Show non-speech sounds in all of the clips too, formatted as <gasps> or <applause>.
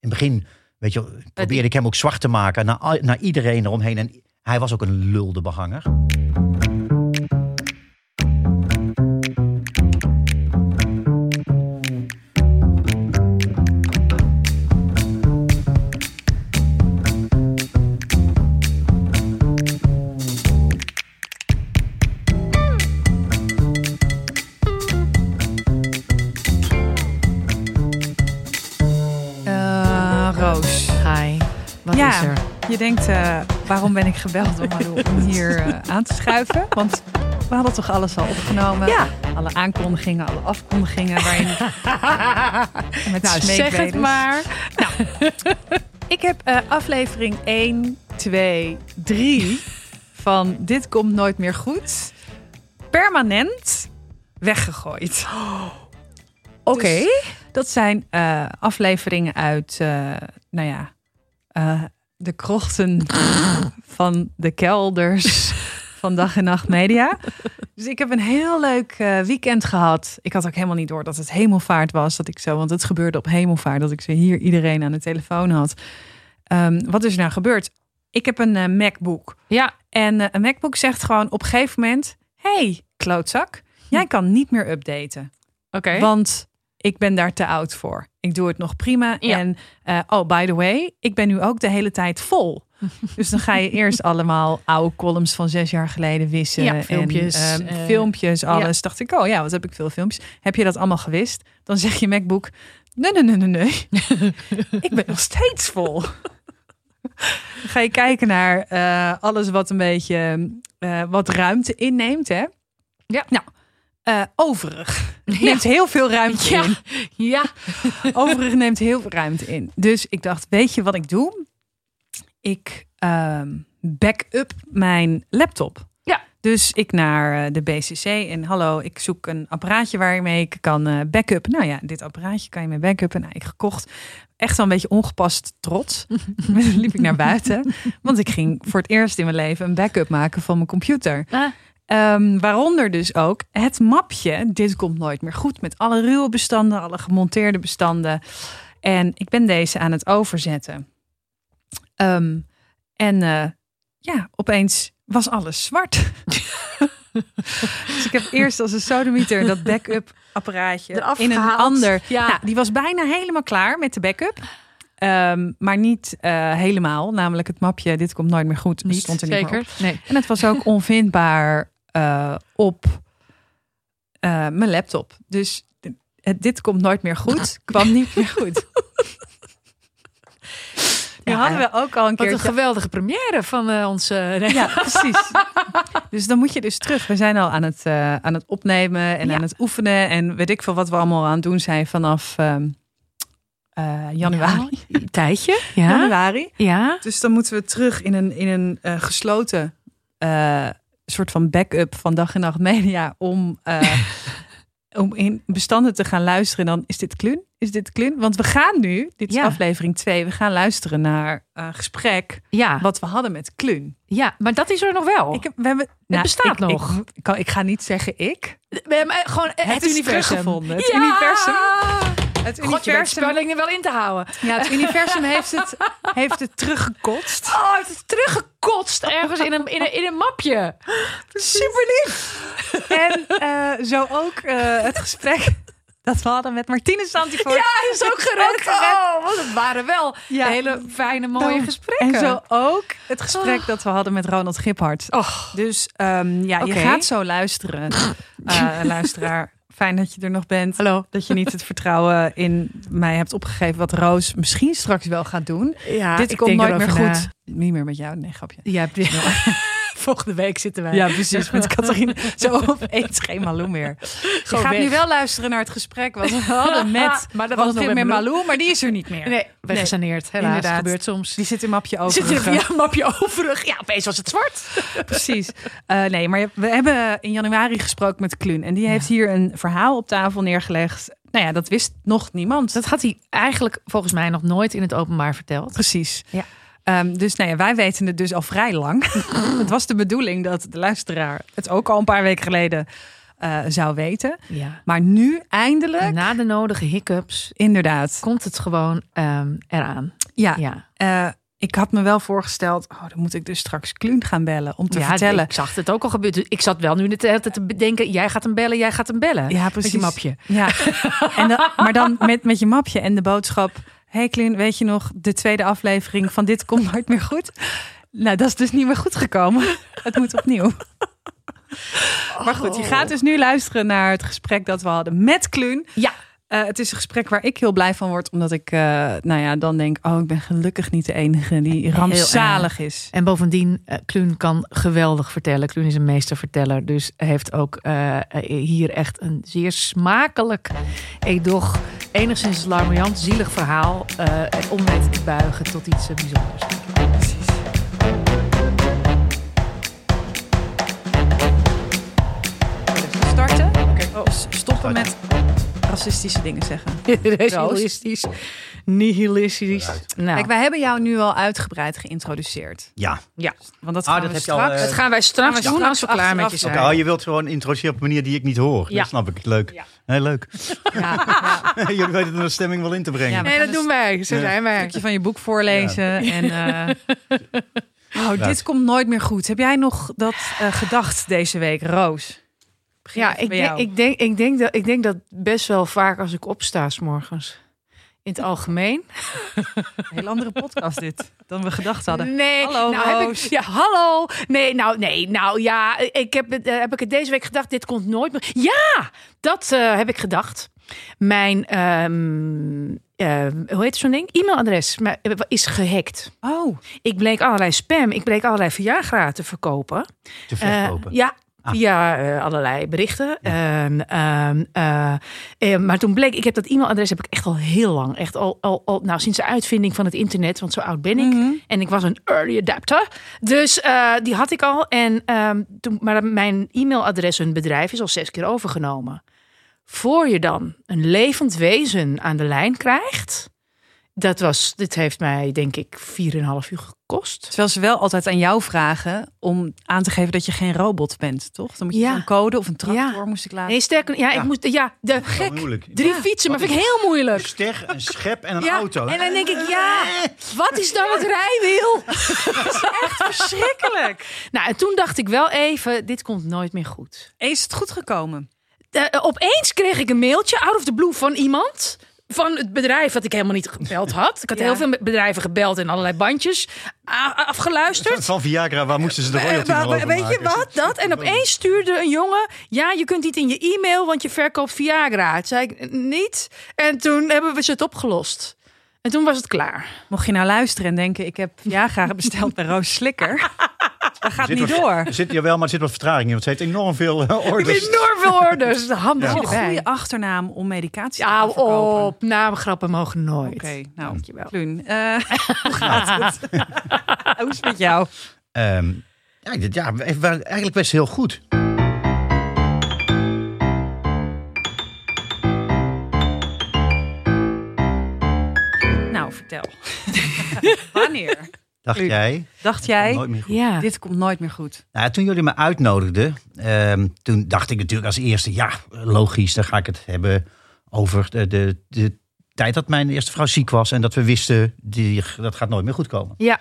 het begin, weet je, probeerde ik hem ook zwart te maken naar, naar iedereen eromheen. En hij was ook een lulde behanger. Waarom ben ik gebeld om, hier eh, aan te schuiven? Want we hadden toch alles al opgenomen? Ja. Alle aankondigingen, alle afkondigingen. Waarin <laughs> met Nou, zeg het maar. Ik heb eh, aflevering 1, 2, 3 van Dit komt nooit meer goed. Permanent weggegooid. Oké. Dus dat zijn eh, afleveringen uit, eh, nou ja, de krochten van de kelders van Dag en Nacht Media. Dus ik heb een heel leuk eh, weekend gehad. Ik had ook helemaal niet door dat het hemelvaart was. Dat ik zo, want het gebeurde op hemelvaart. Dat ik zo hier iedereen aan de telefoon had. Ehm, wat is er nou gebeurd? Ik heb een eh, MacBook. Ja, En eh, een MacBook zegt gewoon op een gegeven moment... hey, klootzak, jij kan niet meer updaten. oké. Want ik ben daar te oud voor. Ik doe het nog prima. Ja. En eh, oh, by the way, ik ben nu ook de hele tijd vol. <laughs> Dus dan ga je eerst allemaal oude columns van zes jaar geleden wissen. Ja, filmpjes, En, ehm, eh, filmpjes, alles. Dacht ik, oh ja, wat heb ik veel filmpjes. Heb je dat allemaal gewist? Dan zeg je MacBook, nee, nee, nee, nee, nee. <laughs> ik ben nog steeds vol. Dan ga je kijken naar eh, alles wat een beetje wat ruimte inneemt, hè? Ja. Nou, eh, overig. <laughs> Neemt heel veel ruimte Ja. in. <laughs> Ja. <laughs> Overig neemt heel veel ruimte in. Dus ik dacht, weet je wat ik doe? Ik ehm back-up mijn laptop. Ja. Dus ik naar eh, de BCC en hallo, ik zoek een apparaatje waarmee ik kan eh backup. Nou ja, dit apparaatje kan je mee backuppen. Nou, ik gekocht. Echt wel een beetje ongepast trots. liep ik naar buiten. Want ik ging voor het eerst in mijn leven een backup maken van mijn computer. Ah, Ehm, waaronder dus ook het mapje. Dit komt nooit meer goed. Met alle ruwe bestanden, alle gemonteerde bestanden. En ik ben deze aan het overzetten. Ehm, en eh, ja, opeens was alles zwart. <laughs> dus ik heb eerst als een sodemieter dat backup apparaatje in een ander. Ja. Nou, die was bijna helemaal klaar met de backup. Ehm, maar niet eh, helemaal. Namelijk het mapje, dit komt nooit meer goed. niet stond er niet meer op. zeker. Nee. En het was ook onvindbaar eh, op eh, mijn laptop. Dus het, dit komt nooit meer goed. Kwam niet meer goed. <laughs> <laughs> Ja, hadden we ook al een Wat keer. een geweldige première van eh, onze... <laughs> Ja, precies. dus dan moet je dus terug. We zijn al aan het, aan het opnemen en Ja. aan het oefenen. En weet ik veel wat we allemaal aan het doen zijn vanaf ehm, eh, januari. Ja, een tijdje. Ja. januari. Ja. Dus dan moeten we terug in een, in een gesloten soort van backup van dag en nacht media om, eh, <laughs> om in bestanden te gaan luisteren. En dan is dit klun? Is dit klun? Want we gaan nu, dit is Ja. aflevering 2, we gaan luisteren naar een gesprek Ja. wat we hadden met klun. ja, maar dat is er nog wel. Ik heb, we hebben, nou, bestaat ik- nog. Ik, ik, kan, ik ga niet zeggen ik. We hebben eh, gewoon het, Het universum. teruggevonden. Het ja! universum. Het God, je universum, spelling er wel in te houden. ja, het universum heeft, het, heeft het teruggekotst. Oh, het is teruggekotst ergens in een, in een, in een mapje. Super lief. En eh, zo ook eh, het gesprek dat we hadden met Martine Santivoort. Ja, is ook gered. Oh, want het waren wel Ja. hele fijne, mooie Nou, gesprekken. En zo ook het gesprek dat we hadden met Ronald Giphart. Och, Dus ehm, ja, je gaat zo luisteren, eh, <laughs> luisteraar. Fijn dat je er nog bent. hallo. Dat je niet het vertrouwen in mij hebt opgegeven. Wat Roos misschien straks wel gaat doen. Ja, Dit komt nooit meer goed. Niet meer met jou. Nee, grapje. Ja, volgende week zitten wij. Ja, precies. Met <laughs> Catharine. Zo opeens geen Malou meer. Je gaat nu wel luisteren naar het gesprek wat we hadden <laughs> met, Maar dat was nog met Malou. Maar die is er niet meer. Nee, weggesaneerd. Helaas, Inderdaad. gebeurt soms. Die zit in mapje over. Zit ja, een mapje overig. Ja, opeens was het zwart. <laughs> Precies. Eh, nee, maar we hebben in januari gesproken met Kluun. En die heeft hier een verhaal op tafel neergelegd. Nou ja, dat wist nog niemand. Dat had hij eigenlijk volgens mij nog nooit in het openbaar verteld. Precies. Ja. Ehm, dus nou ja, wij weten het dus al vrij lang. <laughs> het was de bedoeling dat de luisteraar het ook al een paar weken geleden eh, zou weten. Ja. Maar nu eindelijk, Na de nodige hiccups inderdaad. komt het gewoon ehm, eraan. Ja, Ja. eh, ik had me wel voorgesteld, oh, dan moet ik dus straks Kluun gaan bellen om te ja, vertellen. Ik zag het ook al gebeuren. Dus Ik zat wel nu de hele tijd te bedenken, jij gaat hem bellen, jij gaat hem bellen. Ja, Met precies. je mapje. Ja, en dan, maar dan met, met je mapje en de boodschap. Hey Kluun, weet je nog de tweede aflevering van Dit komt nooit meer goed? Nou, dat is dus niet meer goed gekomen. <laughs> Het moet opnieuw. Maar goed, je gaat dus nu luisteren naar het gesprek dat we hadden met Kluun. Ja. Eh, het is een gesprek waar ik heel blij van word, omdat ik, eh, nou ja, dan denk, oh, ik ben gelukkig niet de enige die rampzalig is. En bovendien, eh Kluun kan geweldig vertellen. Kluun is een meesterverteller. Dus heeft ook hier echt een zeer smakelijk, edoch, enigszins larmoyant, zielig verhaal. eh, om weten te buigen tot iets bijzonders. Precies. We starten. Oh, s- stoppen met racistische dingen zeggen. <laughs> Realistisch, nihilistisch. Nou, Kijk, wij hebben jou nu al uitgebreid geïntroduceerd. Ja. ja. Want dat Ah, gaan dat we je al, straks. eh, Dat gaan wij straks gaan we doen straks als we klaar met je zijn. Oh, je wilt gewoon introduceren op een manier die ik niet hoor. Ja. Dat snap ik. Leuk. Ja. Heel leuk. Ja, ja. <laughs> Jullie weten er de stemming wel in te brengen. Ja, Nee, dat doen wij. Zo Ja. zijn Een wij. stukje van je boek voorlezen. En, eh, <laughs> oh, dit komt nooit meer goed. Heb jij nog dat eh, gedacht deze week, Roos? Ja, ik bij denk, jou. ik, denk, ik, denk dat, ik denk dat best wel vaak als ik opsta 's morgens. In het algemeen. Een <laughs> heel andere podcast dit dan we gedacht hadden. Nee, Hallo, nou heb ik, ja, hallo. Nee, nou, nee, nou ja, ik heb, eh, heb ik het deze week gedacht, dit komt nooit meer. Ja, dat eh, heb ik gedacht. Mijn, ehm, eh, hoe heet zo'n ding? E-mailadres is gehackt. Oh, Ik bleek allerlei spam, ik bleek allerlei Viagra te verkopen. Te verkopen. ja, Ah. via eh, allerlei berichten. Ehm, eh, eh, maar toen bleek, ik heb dat e-mailadres heb ik echt al heel lang. Echt al, al, al nou, sinds de uitvinding van het internet, want zo oud ben ik. Mhm. En ik was een early adapter. Dus die had ik al. En, ehm, toen, maar mijn e-mailadres, hun bedrijf, is al zes keer overgenomen. Voor je dan een levend wezen aan de lijn krijgt. Dat was, dit heeft mij denk ik 4,5 uur gekost. Terwijl ze wel altijd aan jou vragen om aan te geven dat je geen robot bent, toch? Dan moet je Ja. een code of een tractor Ja. moest ik laten. Nee, sterker, ja, Ja. ik moest, ja, de Dat is gek. moeilijk. Drie fietsen, maar vind ik heel moeilijk. Een ster, een schep en een Ja, auto. en dan denk ik, ja, wat is dan het rijwiel? <laughs> Verschrikkelijk. Nou, en toen dacht ik wel even, dit komt nooit meer goed. Is het goed gekomen? Eh, opeens kreeg ik een mailtje out of the blue van iemand. Van het bedrijf dat ik helemaal niet gebeld had. Ik had Ja. heel veel bedrijven gebeld en allerlei bandjes afgeluisterd. Van Viagra, waar moesten ze de royalty Eh, maar- over weet je wat? Dat. En opeens stuurde een jongen. Ja, je kunt niet in je e-mail, want je verkoopt Viagra. Toen zei ik niet. En toen hebben we ze het opgelost. En toen was het klaar. Mocht je nou luisteren en denken, ik heb Viagra <laughs> besteld bij Roos Slikker. Dat gaat Zit niet wat- door. Er zit hier wel, maar er zit wat vertraging in. Want ze heeft enorm veel eh, <laughs> orders. Enorm veel <laughs> orders. De Ja. Erbij. goede achternaam om medicatie te Ja, gaan verkopen. op. Naamgrappen mogen nooit. Oké, nou, Dankjewel. Kluun. eh, <laughs> hoe gaat het? hoe is het met jou? Ehm, ja, dit- ja, eigenlijk best heel goed. Nou, vertel. Wanneer? Dacht Luc. jij? Dacht jij, Nooit meer goed. Ja. dit komt nooit meer goed? Nou, toen jullie me uitnodigden, ehm, toen dacht ik natuurlijk als eerste, ja, logisch, dan ga ik het hebben over de, de, de tijd dat mijn eerste vrouw ziek was en dat we wisten, die, dat gaat nooit meer goed komen. Ja.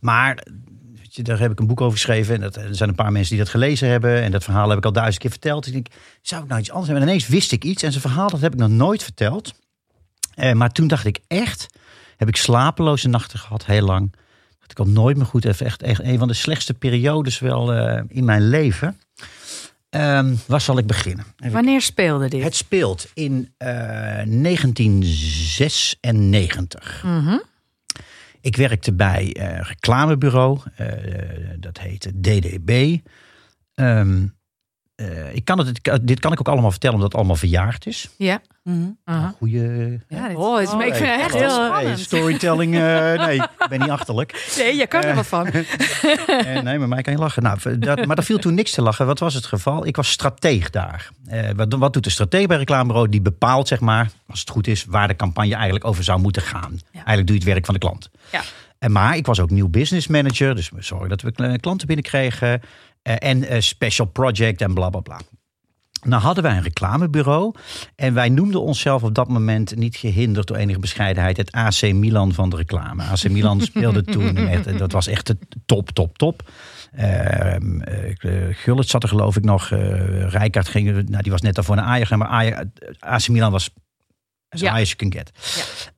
Maar weet je, daar heb ik een boek over geschreven en dat, er zijn een paar mensen die dat gelezen hebben en dat verhaal heb ik al duizend keer verteld. Dus ik denk, zou ik nou iets anders hebben? En ineens wist ik iets en zijn verhaal, dat heb ik nog nooit verteld. Eh, maar toen dacht ik echt, heb ik slapeloze nachten gehad, heel lang. Ik al nooit meer goed even echt, echt een van de slechtste periodes wel eh, in mijn leven. Ehm, waar zal ik beginnen? Even Wanneer speelde dit? het speelt in eh, 1996. Mhm. Ik werkte bij eh, een reclamebureau. eh, dat heette DDB. Ehm, eh, ik kan het, dit kan ik ook allemaal vertellen omdat het allemaal verjaard is. Ja. Mhm. Aha. Goeie... Ja, dit- Oh, het is, maar ik vind het echt heel... hey, storytelling, eh, nee, ik ben niet achterlijk. <laughs> Nee, je kan er wel van. <laughs> Eh, nee, met mij kan je lachen. Nou, dat, maar er viel toen niks te lachen. Wat was het geval? Ik was strateeg daar. Eh, wat, wat doet de strateeg bij een reclamebureau? Die bepaalt, zeg maar, als het goed is, waar de campagne eigenlijk over zou moeten gaan. Eigenlijk doe je het werk van de klant. Ja. En maar ik was ook nieuw business manager. Dus we zorgen dat we kl- klanten binnenkregen. Eh, en eh, special project en bla bla bla. Nou hadden wij een reclamebureau en wij noemden onszelf op dat moment niet gehinderd door enige bescheidenheid het AC Milan van de reclame. AC Milan <laughs> speelde toen echt, dat was echt de top, top, top. Uh, Gullit zat er geloof ik nog. Uh, Rijkaard ging, nou, die was net daarvoor naar Ajax, maar Ajax, AC Milan was as Ja. high as you can get.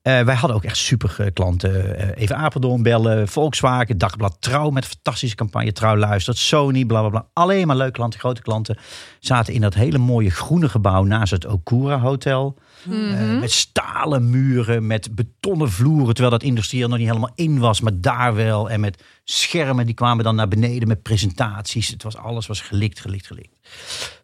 Ja. Eh, wij hadden ook echt super klanten. Eh, even Apeldoorn bellen, Volkswagen, Dagblad Trouw met een fantastische campagne. Trouw luistert, Sony, bla bla bla. Alleen maar leuke klanten, grote klanten. Zaten in dat hele mooie groene gebouw naast het Okura Hotel. Eh, met stalen muren, met betonnen vloeren. Terwijl dat industrie er nog niet helemaal in was, maar daar wel. En met schermen, die kwamen dan naar beneden met presentaties. Het was alles was gelikt, gelikt, gelikt.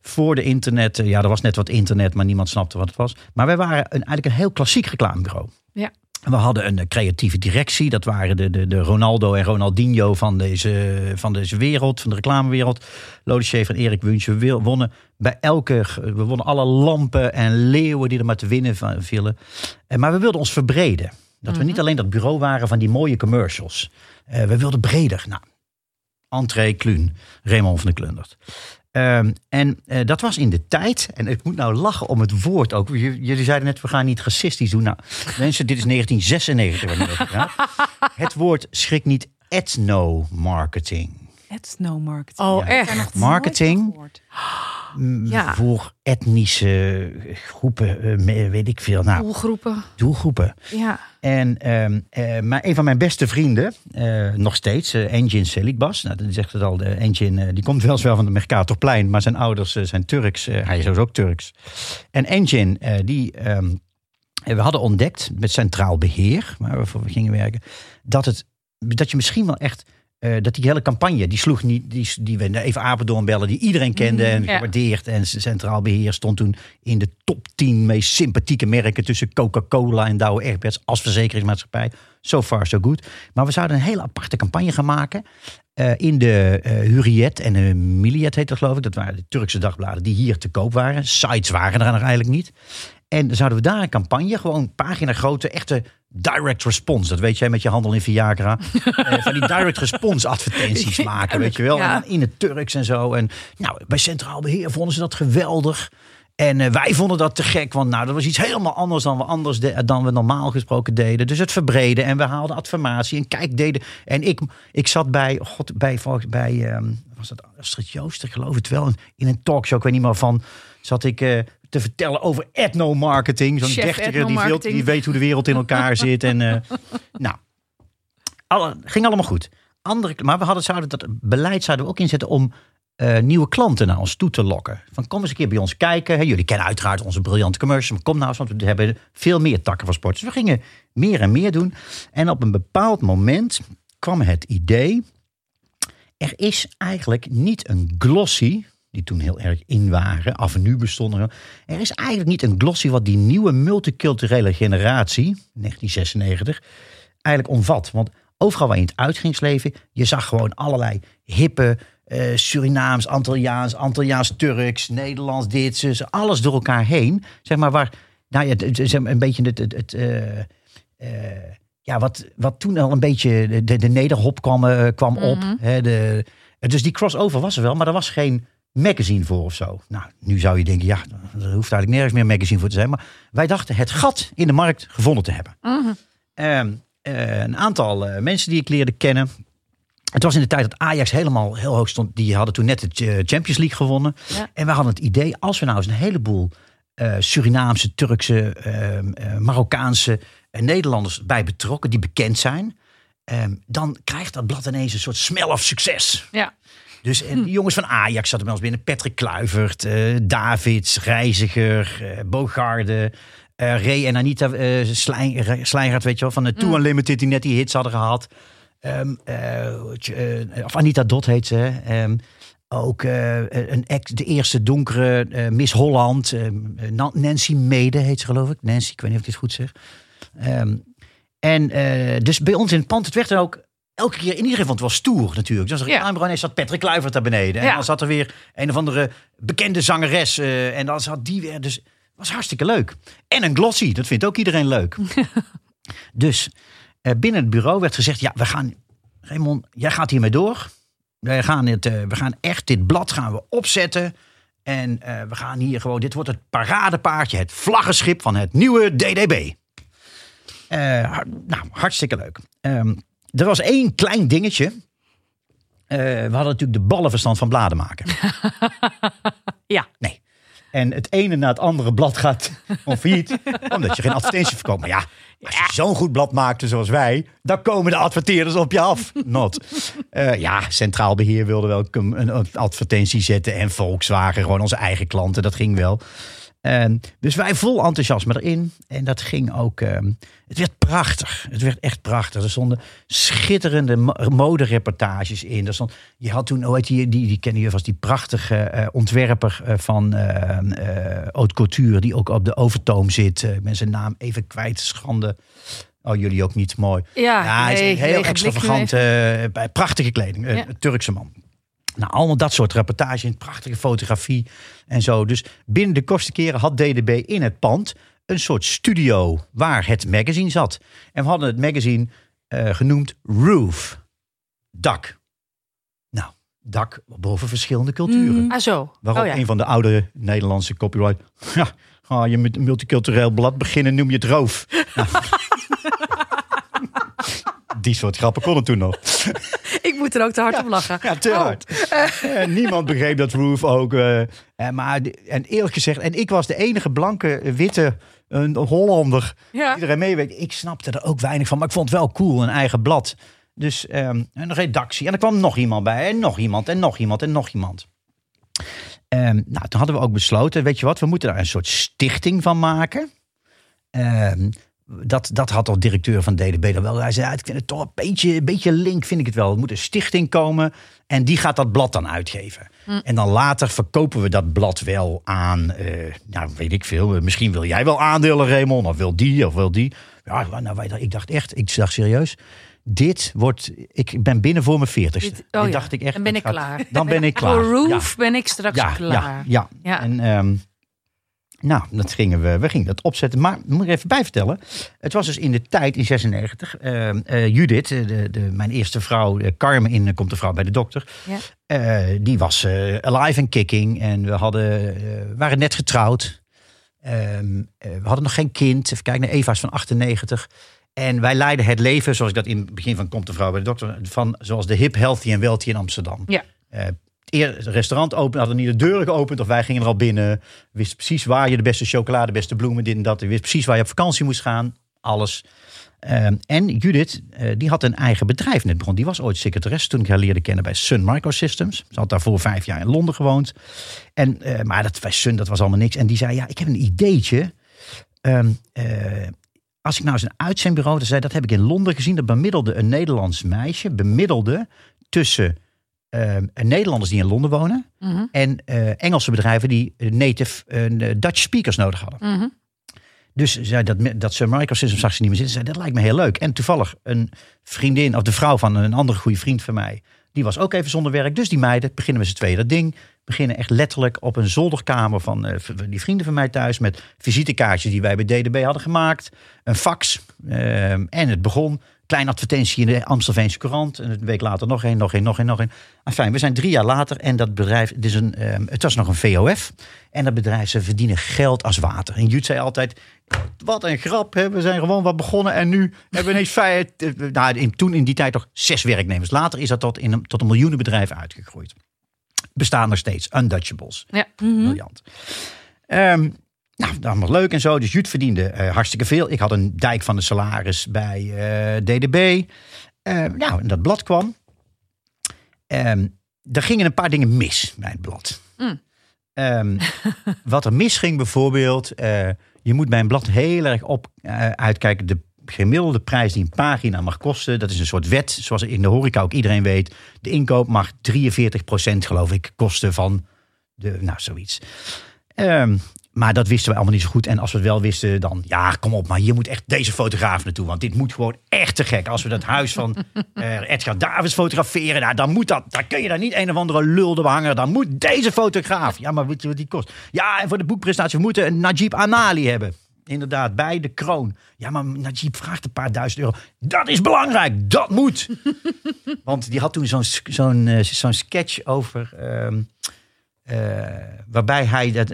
Voor de internet, eh, ja, er was net wat internet, maar niemand snapte wat het was. Maar wij waren een, eigenlijk een heel klassiek reclamebureau. Ja. We hadden een eh, creatieve directie. Dat waren de, de, de Ronaldo en Ronaldinho van deze, van deze wereld, van de reclamewereld. Lode Schaefer en Erik wil- wonnen bij elke, we wonnen alle lampen en leeuwen die er maar te winnen van- vielen. Eh, Maar we wilden ons verbreden. Dat we niet alleen dat bureau waren van die mooie commercials. Eh, we wilden breder. Nou, entree Kluun, Raymond van de Klundert. Ehm, en eh, dat was in de tijd, en ik moet nou lachen om het woord ook. J- Jullie zeiden net, we gaan niet racistisch doen. Nou, mensen, dit is 1996 waar het over gaat. Het woord schrik niet ethno-marketing. Ethno marketing. Oh, Ik heb echt? Marketing? Ja. Voor etnische groepen, eh, weet ik veel. Nou, Doelgroepen. doelgroepen. Ja. En ehm, eh, maar een van mijn beste vrienden, eh, nog steeds, eh, Engin Selikbas. Nou, dat zegt het al, de Engin, die komt weliswaar van de Mercatorplein, maar zijn ouders zijn Turks. Eh, hij is ook Turks. En Engin, eh, die ehm, eh, we hadden ontdekt met centraal beheer, waar we voor gingen werken, dat, het, dat je misschien wel echt. Eh, dat die hele campagne, die sloeg niet, die, die we even Apeldoorn bellen, die iedereen kende en ja. gewaardeerd. En Centraal Beheer stond toen in de top 10 meest sympathieke merken tussen Coca-Cola en Douwe Egberts als verzekeringsmaatschappij. So far, so good. Maar we zouden een hele aparte campagne gaan maken. eh, in de Hurriyet en de Milliyet heet dat geloof ik. Dat waren de Turkse dagbladen die hier te koop waren. Sites waren er nog eigenlijk niet. En zouden we daar een campagne, gewoon pagina grote, echte direct response. Dat weet jij met je handel in Viagra. <laughs> eh, van die direct response advertenties <laughs> maken, weet je wel. Ja. En dan in het Turks en zo. En nou, bij Centraal Beheer vonden ze dat geweldig. En eh, wij vonden dat te gek, want nou, dat was iets helemaal anders dan we, anders de- dan we normaal gesproken deden. Dus het verbreden en we haalden affirmatie en kijk deden. En ik, ik zat bij, god, bij, bij ehm, was dat Astrid geloof het wel, in een talkshow, ik weet niet meer van, zat ik eh, te vertellen over ethno-marketing. Zo'n dertiger die, veel- die weet hoe de wereld in elkaar <laughs> zit. En, eh, nou, alle, ging allemaal goed. Andere, maar we hadden, zouden dat beleid zouden we ook inzetten om eh, nieuwe klanten naar ons toe te lokken. Van kom eens een keer bij ons kijken. Jullie kennen uiteraard onze briljante commercials. Maar kom nou eens, want we hebben veel meer takken van sport. Dus we gingen meer en meer doen. En op een bepaald moment kwam het idee. Er is eigenlijk niet een glossy, die toen heel erg in waren, Avenue bestonden. Er is eigenlijk niet een glossy wat die nieuwe multiculturele generatie, 1996, eigenlijk omvat. Want overal waar je in het uitgingsleven, je zag gewoon allerlei hippe, eh, Surinaams, Antilliaans, Antilliaans, Turks, Nederlands, dit, zus, alles door elkaar heen. Zeg maar waar, nou ja, zeg maar een beetje het, het, het eh, eh, ja, wat, wat toen al een beetje de, de nederhop kwam, kwam op. Hè, de, dus die crossover was er wel, maar er was geen magazine voor of zo. Nou, nu zou je denken, ja, er hoeft eigenlijk nergens meer magazine voor te zijn. Maar wij dachten het gat in de markt gevonden te hebben. Ehm, eh, een aantal eh, mensen die ik leerde kennen. Het was in de tijd dat Ajax helemaal heel hoog stond. Die hadden toen net de eh, Champions League gewonnen. Ja. En we hadden het idee, als we nou eens een heleboel Surinaamse, Turkse, ehm, eh, Marokkaanse en Nederlanders bij betrokken, die bekend zijn. ehm, dan krijgt dat blad ineens een soort smell of succes. Ja. Dus en die jongens van Ajax zaten bij ons binnen. Patrick Kluivert, eh, Davids, Reiziger, eh, Bogarde, eh Ray en Anita Slijngaard, weet je wel, van de Two Unlimited die net die hits hadden gehad. Ehm, eh, eh, of Anita Dot heet ze. Ehm, ook een ex, de eerste donkere Miss Holland. ehm, Na- Nancy Mede heet ze geloof ik. Nancy, ik weet niet of ik dit goed zeg. En dus bij ons in het pand, het werd er ook elke keer, in ieder geval, het was stoer natuurlijk. Dus als er Ja. ineens zat Patrick Kluivert daar beneden. En Ja. dan zat er weer een of andere bekende zangeres. eh, en dan zat die weer. Dus het was hartstikke leuk. En een glossy, dat vindt ook iedereen leuk. <laughs> dus eh, binnen het bureau werd gezegd, ja, we gaan, Raymond, jij gaat hiermee door. Wij gaan het, eh, we gaan echt dit blad gaan we opzetten. En we gaan hier gewoon, dit wordt het paradepaardje, het vlaggenschip van het nieuwe DDB. Nou, hartstikke leuk. Ehm, er was één klein dingetje. Eh, we hadden natuurlijk de ballenverstand van bladen maken. <laughs> Ja. Nee. En het ene na het andere blad gaat failliet, <laughs> omdat je geen advertentie verkoopt. Maar ja, als je zo'n goed blad maakte zoals wij, dan komen de adverteerders op je af. <laughs> Not. Eh, ja, Centraal Beheer wilde wel een, een advertentie zetten en Volkswagen, gewoon onze eigen klanten, dat ging wel. Ehm, dus wij vol enthousiasme erin. En dat ging ook. ehm, het werd prachtig. Het werd echt prachtig. Er stonden schitterende mo- modereportages in. Er stond, je had toen, heet die, die, die kennen je vast, die prachtige eh, ontwerper eh, van eh Haute Couture, die ook op de overtoom zit. Ik ben zijn naam even kwijt, schande. Oh, jullie ook niet mooi. Ja, Ja, hij is nee, heel nee, extravagant, bij prachtige kleding. Ja. een Turkse man. Nou, allemaal dat soort reportages, prachtige fotografie en zo. Dus binnen de kortste keren had DDB in het pand een soort studio waar het magazine zat. En we hadden het magazine eh, genoemd Roof. Dak. Nou, dak boven verschillende culturen. Mhm. Ah, zo. Waarop oh, ja. een van de oudere Nederlandse copyright. Ja, ga je met een multicultureel blad beginnen, noem je het roof. Nou. <laughs> Die soort grappen konden toen nog. Moet er ook te hard op lachen. Ja, te Oh. hard. En niemand begreep dat roof ook. eh, eh, maar, die- en eerlijk gezegd, en ik was de enige blanke, eh, witte een Hollander. Ja. Iedereen meewerkte. Ik snapte er ook weinig van, maar ik vond het wel cool, een eigen blad. Dus ehm, een redactie. En er kwam nog iemand bij. En nog iemand. En nog iemand. En nog iemand. Ehm, nou, toen hadden we ook besloten, weet je wat, we moeten daar een soort stichting van maken. Ehm, dat, dat had al directeur van DDB dan wel. Hij zei, ja, ik vind het toch een beetje, een beetje link, vind ik het wel. Er moet een stichting komen en die gaat dat blad dan uitgeven. En dan later verkopen we dat blad wel aan, eh, nou weet ik veel. Misschien wil jij wel aandelen, Raymond, of wil die, of wil die. Ja, nou, wij, ik dacht echt, ik dacht serieus, dit wordt, ik ben binnen voor mijn veertigste. Oh ja, dacht ik echt. dan ben ik gaat- klaar. Dan ben ik <laughs> klaar. Voor Roof Ja ben ik straks klaar. Ja, ja. Ja. En ehm, nou, dat gingen we, we gingen dat opzetten. Maar moet ik er even bij vertellen. Het was dus in de tijd, in 96, ehm, eh, Judith, eh, de, de, mijn eerste vrouw, eh, Carmen in eh, Komt de Vrouw bij de Dokter. Ja. eh, die was eh, alive and kicking. En we hadden, eh, waren net getrouwd. Ehm, eh, we hadden nog geen kind. Even kijken, Eva is van 98. En wij leiden het leven, zoals ik dat in het begin van Komt de Vrouw bij de Dokter, van zoals de hip, healthy en wealthy in Amsterdam. Ja. Eer- het restaurant open, hadden niet de deuren geopend of wij gingen er al binnen. Wist precies waar je de beste chocolade, de beste bloemen, dit en dat. Wist precies waar je op vakantie moest gaan. Alles. Ehm, en Judith, eh, die had een eigen bedrijf net begonnen. Die was ooit secretaresse toen ik haar leerde kennen bij Sun Microsystems. Ze had daarvoor vijf jaar in Londen gewoond. En, eh, maar dat, bij Sun, dat was allemaal niks. En die zei, ja, ik heb een ideetje. Ehm, eh, als ik nou eens een uitzendbureau, dat zei, dat heb ik in Londen gezien. Dat bemiddelde een Nederlands meisje, bemiddelde tussen Nederlanders die in Londen wonen Mhm, en eh, Engelse bedrijven die eh, native eh, Dutch speakers nodig hadden. mhm. Dus zei dat, dat Sun Microsystems zag ze niet meer zitten. Zei, dat lijkt me heel leuk. En toevallig een vriendin, of de vrouw van een andere goede vriend van mij, die was ook even zonder werk. Dus die meiden beginnen met z'n tweeën dat ding. Beginnen echt letterlijk op een zolderkamer van die vrienden van mij thuis. Met visitekaartjes die wij bij DDB hadden gemaakt. Een fax. ehm, en het begon. Kleine advertentie in de Amstelveense Courant. En een week later nog één, nog één, nog één, nog één. Enfin, we zijn drie jaar later en dat bedrijf, het, is een, ehm, het was nog een VOF. En dat bedrijf, ze verdienen geld als water. En Jut zei altijd, wat een grap, hè? we zijn gewoon wat begonnen. En nu hebben we ineens vijf, eh, nou, in, toen in die tijd toch zes werknemers. Later is dat tot, in een, tot een miljoenenbedrijf uitgegroeid. Bestaan nog steeds, Untouchables. Ja. Briljant. Ehm, nou, dat was leuk en zo. Dus Jut verdiende eh, hartstikke veel. Ik had een dijk van de salaris bij eh, DDB. Eh, nou, en dat blad kwam. Ehm er gingen een paar dingen mis bij het blad. Mm. Ehm, <laughs> wat er misging bijvoorbeeld... eh, je moet bij een blad heel erg op uitkijken... de gemiddelde prijs die een pagina mag kosten... dat is een soort wet, zoals in de horeca ook iedereen weet. De inkoop mag 43% geloof ik kosten van de... Nou, zoiets. Ehm, maar dat wisten we allemaal niet zo goed. En als we het wel wisten, dan ja, kom op. Maar hier moet echt deze fotograaf naartoe. Want dit moet gewoon echt te gek. Als we dat huis van <laughs> eh, Edgar Davids fotograferen, nou, dan moet dat. Dan kun je daar niet een of andere lul behangen. Dan moet deze fotograaf. Ja, maar weet je wat die kost? Ja, en voor de boekpresentatie, we moeten een Najib Amali hebben. Inderdaad, bij de kroon. Ja, maar Najib vraagt een paar duizend euro. Dat is belangrijk, dat moet. <laughs> Want die had toen zo'n zo'n eh, zo'n sketch over... ehm, eh, waarbij hij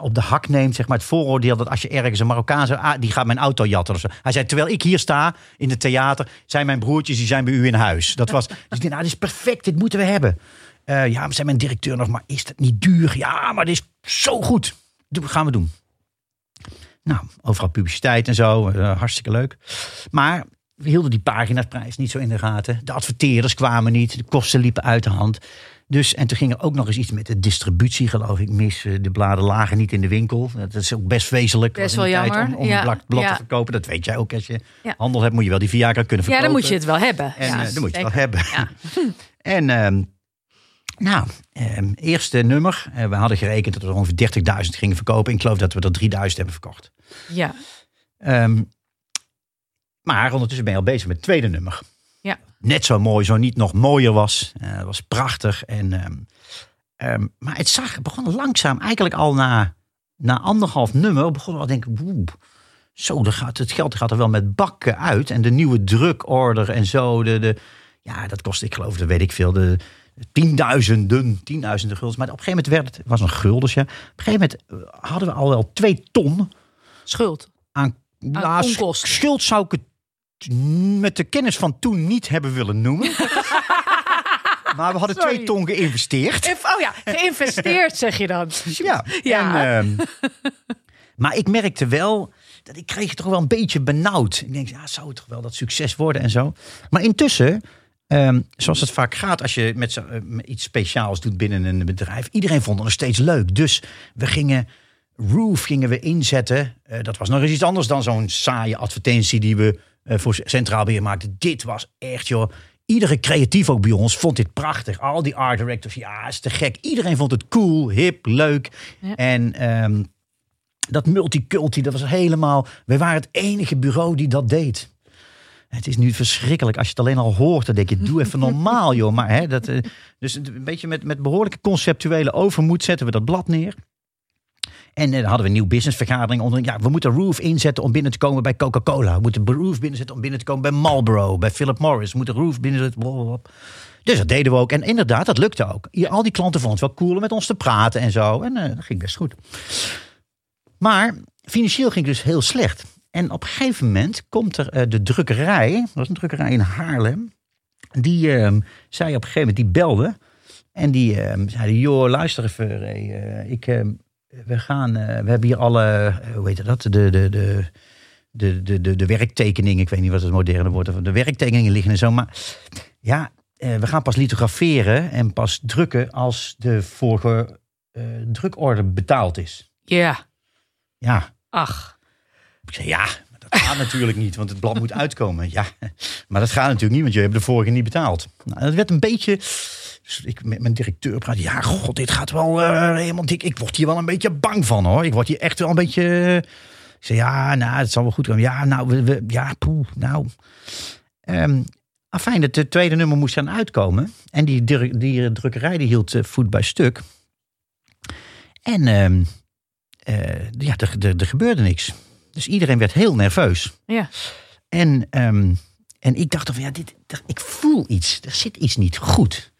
op de hak neemt, zeg maar, het vooroordeel dat als je ergens een Marokkaan zou, ah, die gaat mijn auto jatten of zo. Hij zei, terwijl ik hier sta in het theater, zijn mijn broertjes, die zijn bij u in huis. Dat was, dus ik dacht, nou, dit is perfect, dit moeten we hebben. Eh, ja, we zijn mijn directeur nog, maar is dat niet duur? Ja, maar dit is zo goed. Dat gaan we doen. Nou, overal publiciteit en zo, eh, hartstikke leuk. Maar we hielden die paginaprijs niet zo in de gaten. De adverteerders kwamen niet, de kosten liepen uit de hand. Dus, en toen ging er ook nog eens iets met de distributie, geloof ik, mis. Eh, De bladen lagen niet in de winkel. Dat is ook best wezenlijk. Best wel tijd jammer, Om, om ja. een blad, blad Ja. te verkopen. Dat weet jij ook. Als je Ja. handel hebt, moet je wel die Viagra kunnen Ja, verkopen. dan moet je het wel hebben. En ja, eh, dan moet je het wel hebben. Ja. <laughs> En ehm, nou, ehm, eerste nummer. Eh, we hadden gerekend dat we er ongeveer 30.000 gingen verkopen. Ik geloof dat we er 3.000 hebben verkocht. Ja. Ehm, maar ondertussen ben je al bezig met het tweede nummer. Ja. Net zo mooi, zo niet nog mooier was. Eh, Het was prachtig. En, ehm, ehm, maar het zag, het begon langzaam, eigenlijk al na, na anderhalf nummer, begon we al te denken, woe, zo, gaat, het geld gaat er wel met bakken uit. En de nieuwe drukorder en zo, de, de, ja, dat kost, ik geloof, dat weet ik veel, de tienduizenden, tienduizenden guldens. Maar op een gegeven moment werd het, was een guldens, ja. Op een gegeven moment eh, hadden we al wel twee ton Schuld. aan, nou, onkosten. schuld zou ik het met de kennis van toen niet hebben willen noemen. <laughs> maar we hadden Sorry. twee ton geïnvesteerd. Oh ja, geïnvesteerd zeg je dan. Ja. Ja. En, ehm, maar ik merkte wel dat ik kreeg het toch wel een beetje benauwd. Ik denk, ja, zou het toch wel dat succes worden en zo. Maar intussen, ehm, zoals het vaak gaat als je met, eh, met iets speciaals doet binnen een bedrijf. Iedereen vond het nog steeds leuk. Dus we gingen Roof gingen we inzetten. Eh, dat was nog eens iets anders dan zo'n saaie advertentie die we voor Centraal Beheer maakten. Dit was echt, joh. Iedere creatief ook bij ons vond dit prachtig. Al die art directors, ja, is te gek. Iedereen vond het cool, hip, leuk. Ja. En ehm, dat multiculti, dat was helemaal... Wij waren het enige bureau die dat deed. Het is nu verschrikkelijk. Als je het alleen al hoort, dan denk je, doe even normaal, joh. Maar, hè, dat, eh, dus een beetje met, met behoorlijke conceptuele overmoed zetten we dat blad neer. En eh, dan hadden we een nieuw businessvergadering onder. Ja, we moeten Roof inzetten om binnen te komen bij Coca-Cola. We moeten Roof binnenzetten om binnen te komen bij Marlboro, bij Philip Morris. We moeten Roof binnenzetten. Dus dat deden we ook. En inderdaad, dat lukte ook. Al die klanten vonden het wel cool om met ons te praten en zo. En eh, dat ging best goed. Maar financieel ging het dus heel slecht. En op een gegeven moment komt er eh, de drukkerij. Dat was een drukkerij in Haarlem. Die ehm, zei op een gegeven moment, die belde. En die ehm, zei, joh, luister even. Ik, ehm, we gaan, eh, we hebben hier alle, eh, hoe heet dat? De, de, de, de, de, de, de werktekeningen. Ik weet niet wat het moderne woord is. De werktekeningen liggen en zo. Maar ja, eh, we gaan pas lithograferen en pas drukken als de vorige eh drukorder betaald is. Ja. Ja, Ach. ik zei ja, maar dat gaat <laughs> natuurlijk niet, want het blad moet uitkomen. Ja, maar dat gaat natuurlijk niet, want je hebt de vorige niet betaald. Nou, dat werd een beetje. Dus ik met mijn directeur praat. Ja, god, dit gaat wel eh, helemaal dik. Ik word hier wel een beetje bang van hoor. Ik word hier echt wel een beetje. Ik zei ja, nou, het zal wel goed komen. Ja, nou, we, we- ja, poeh, nou. Ehm afijn, het eh, tweede nummer moest dan uitkomen. En die, druk- die drukkerij die hield eh, voet bij stuk. En ehm, eh, ja, er, gebeurde niks. Dus iedereen werd heel nerveus. Ja. En, ehm, en ik dacht van ja, dit, ik voel iets. Er zit iets niet goed.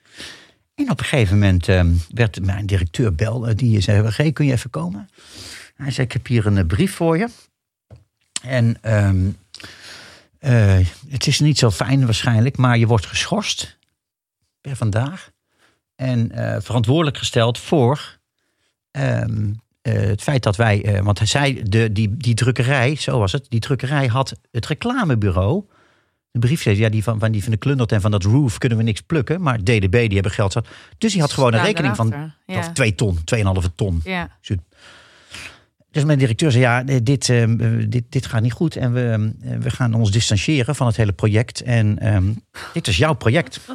En op een gegeven moment ehm, werd mijn directeur bel. die zei, G, kun je even komen? Hij zei, ik heb hier een eh, brief voor je. En ehm, eh, het is niet zo fijn waarschijnlijk, maar je wordt geschorst per vandaag. En eh, verantwoordelijk gesteld voor ehm, eh, het feit dat wij, want zei, de, die, die drukkerij, zo was het, die drukkerij had het reclamebureau. De brief zei, ja, die van, van, die van de Klundert en van dat Roof kunnen we niks plukken. Maar DDB, die hebben geld zat. Dus die had gewoon een rekening van erachter. Ja. of twee ton, 2,5 ton. Ja. Dus mijn directeur zei, ja, dit, eh, dit, dit gaat niet goed. En we, eh, we gaan ons distancieren van het hele project. En ehm, dit is jouw project. <laughs>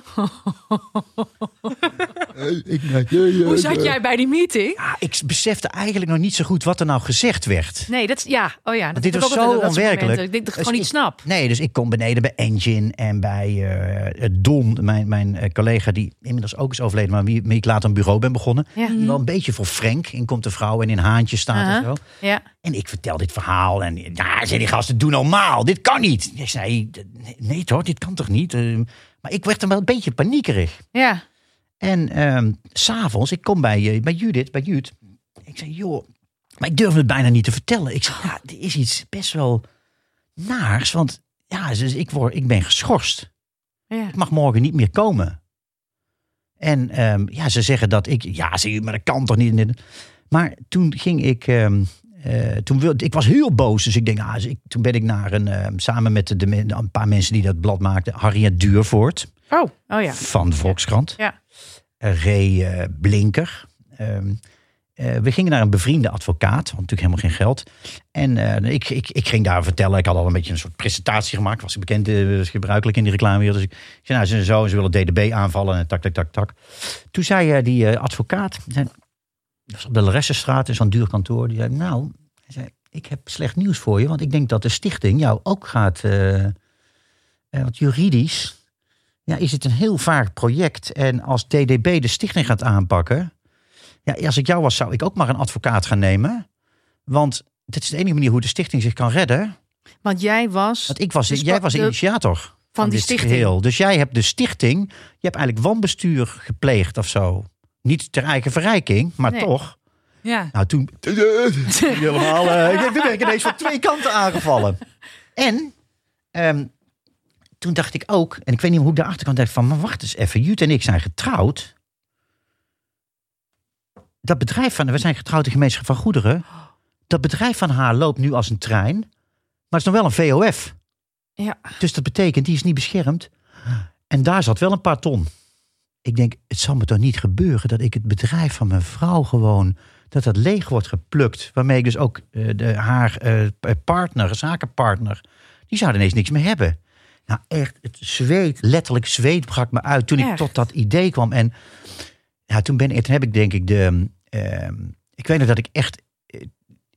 Hoe zat jij bij die meeting? Ja, ik besefte eigenlijk nog niet zo goed wat er nou gezegd werd. Nee, dat is, ja, oh ja. Dat dit was zo onwerkelijk. Ik denk dat ik het Dus gewoon niet ik- snap. Nee, dus ik kom beneden bij Engine en bij eh, Don, mijn, mijn eh, collega die inmiddels ook is overleden, maar wie, wie ik later een bureau ben begonnen. Ja. Die wel een beetje voor Frank. In komt de vrouw en in haantje staat en Aha. zo. Ja. En ik vertel dit verhaal en ja, zei die gasten, doe normaal, dit kan niet. Ik zei, nee, nee toch, dit kan toch niet? Eh, maar ik werd dan wel een beetje paniekerig. Ja. En s s'avonds, ik kom bij, eh, bij Judith, bij Jut. Ik zei, joh, maar ik durf het bijna niet te vertellen. Ik zei, ja, er is iets best wel naars. Want ja, ze- ik, word, ik ben geschorst. Ja. Ik mag morgen niet meer komen. En ehm, ja, ze zeggen dat ik... Ja, zie je, maar dat kan toch niet? Maar toen ging ik... ehm, eh, toen wilde, ik was heel boos, dus ik denk, ah, dus ik, toen ben ik naar een, samen met de, een paar mensen die dat blad maakten, Harriet Duurvoort Oh, oh ja. van de Volkskrant, Ja. Ray eh, Blinker. Ehm, eh, we gingen naar een bevriende advocaat, want natuurlijk helemaal geen geld. En eh, ik, ik, ik ging daar vertellen, ik had al een beetje een soort presentatie gemaakt, was bekend, eh, was gebruikelijk in die reclamewereld. Dus ik zei, nou, ze zo, ze willen DDB aanvallen en tak, tak, tak, tak. Toen zei die advocaat, zei, dat was op de Laressenstraat, in zo'n duur kantoor, die zei, nou, zei, ik heb slecht nieuws voor je, want ik denk dat de stichting jou ook gaat, want juridisch ja, is het een heel vaag project. En als DDB de stichting gaat aanpakken. Ja, als ik jou was, zou ik ook maar een advocaat gaan nemen. Want dit is de enige manier hoe de stichting zich kan redden. Want jij was Want ik was, Dus jij was de initiator van die dit stichting. geheel. Dus jij hebt de stichting. Je hebt eigenlijk wanbestuur gepleegd of zo. Niet ter eigen verrijking, maar Nee. toch. Ja. Nou, toen. <laughs> helemaal. eh, ik ben ik ineens van twee kanten aangevallen. En. ehm, toen dacht ik ook, en ik weet niet hoe ik de achterkant dacht van, maar wacht eens even, Jut en ik zijn getrouwd. Dat bedrijf van, we zijn getrouwd in gemeenschap van goederen. Dat bedrijf van haar loopt nu als een trein, maar het is nog wel een VOF. Ja. Dus dat betekent, die is niet beschermd. En daar zat wel een paar ton. Ik denk, het zal me toch niet gebeuren dat ik het bedrijf van mijn vrouw gewoon, dat dat leeg wordt geplukt. Waarmee ik dus ook eh, de, haar eh, partner, zakenpartner, die zouden ineens niks meer hebben. Nou echt, het zweet, letterlijk zweet brak me uit toen ik tot dat idee kwam. En ja, toen, ben, toen heb ik denk ik de, ehm, ik weet nog dat ik echt, eh,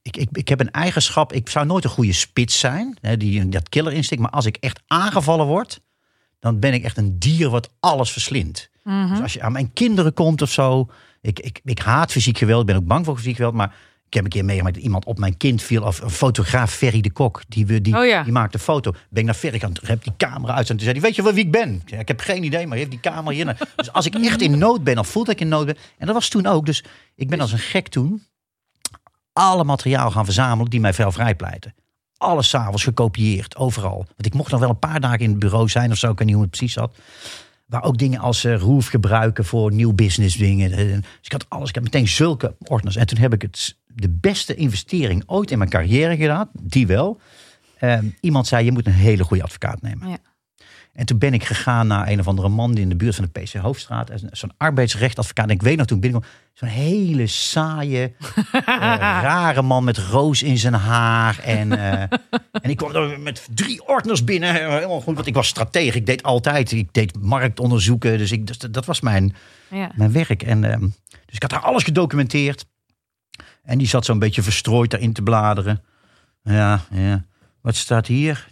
ik, ik, ik heb een eigenschap, ik zou nooit een goede spits zijn, hè, die, dat killer instinct, maar als ik echt aangevallen word, dan ben ik echt een dier wat alles verslindt. Mhm. Dus als je aan mijn kinderen komt of zo. Ik, ik, ik haat fysiek geweld. Ik ben ook bang voor fysiek geweld. Maar heb een keer meegemaakt dat iemand op mijn kind viel. Of een fotograaf, Ferry de Kok. Die, we- die, Oh ja. die maakte een foto. Ben ik naar Ferry gaan. Heb die camera uit. En toen zei hij, weet je wel wie ik ben? Ik, zei, ik heb geen idee, maar heeft die camera hier. Dus als ik echt in nood ben. Of voel dat ik in nood ben. En dat was toen ook. Dus ik ben als een gek toen. Alle materiaal gaan verzamelen die mij veel vrijpleiten. Alles s'avonds gekopieerd, overal. Want ik mocht nog wel een paar dagen in het bureau zijn of zo. Ik weet niet hoe het precies zat. Waar ook dingen als eh Roef gebruiken voor nieuw business dingen. Eh, Dus ik had alles, ik had meteen zulke ordners. En toen heb ik het, de beste investering ooit in mijn carrière gedaan. Die wel. Eh, iemand zei, je moet een hele goede advocaat nemen. Ja. En toen ben ik gegaan naar een of andere man die in de buurt van de PC Hoofdstraat. En Zo'n arbeidsrechtadvocaat. En ik weet nog toen ik binnenkwam. Zo'n hele saaie, <laughs> eh, rare man met roos in zijn haar. En, eh, <laughs> en ik kwam er met drie ordners binnen. Helemaal goed, want ik was stratege. Ik deed altijd. Ik deed marktonderzoeken. Dus ik, dat, dat was mijn, Ja. mijn werk. En, ehm, dus ik had daar alles gedocumenteerd. En die zat zo'n beetje verstrooid daarin te bladeren. Ja, ja. Wat staat hier?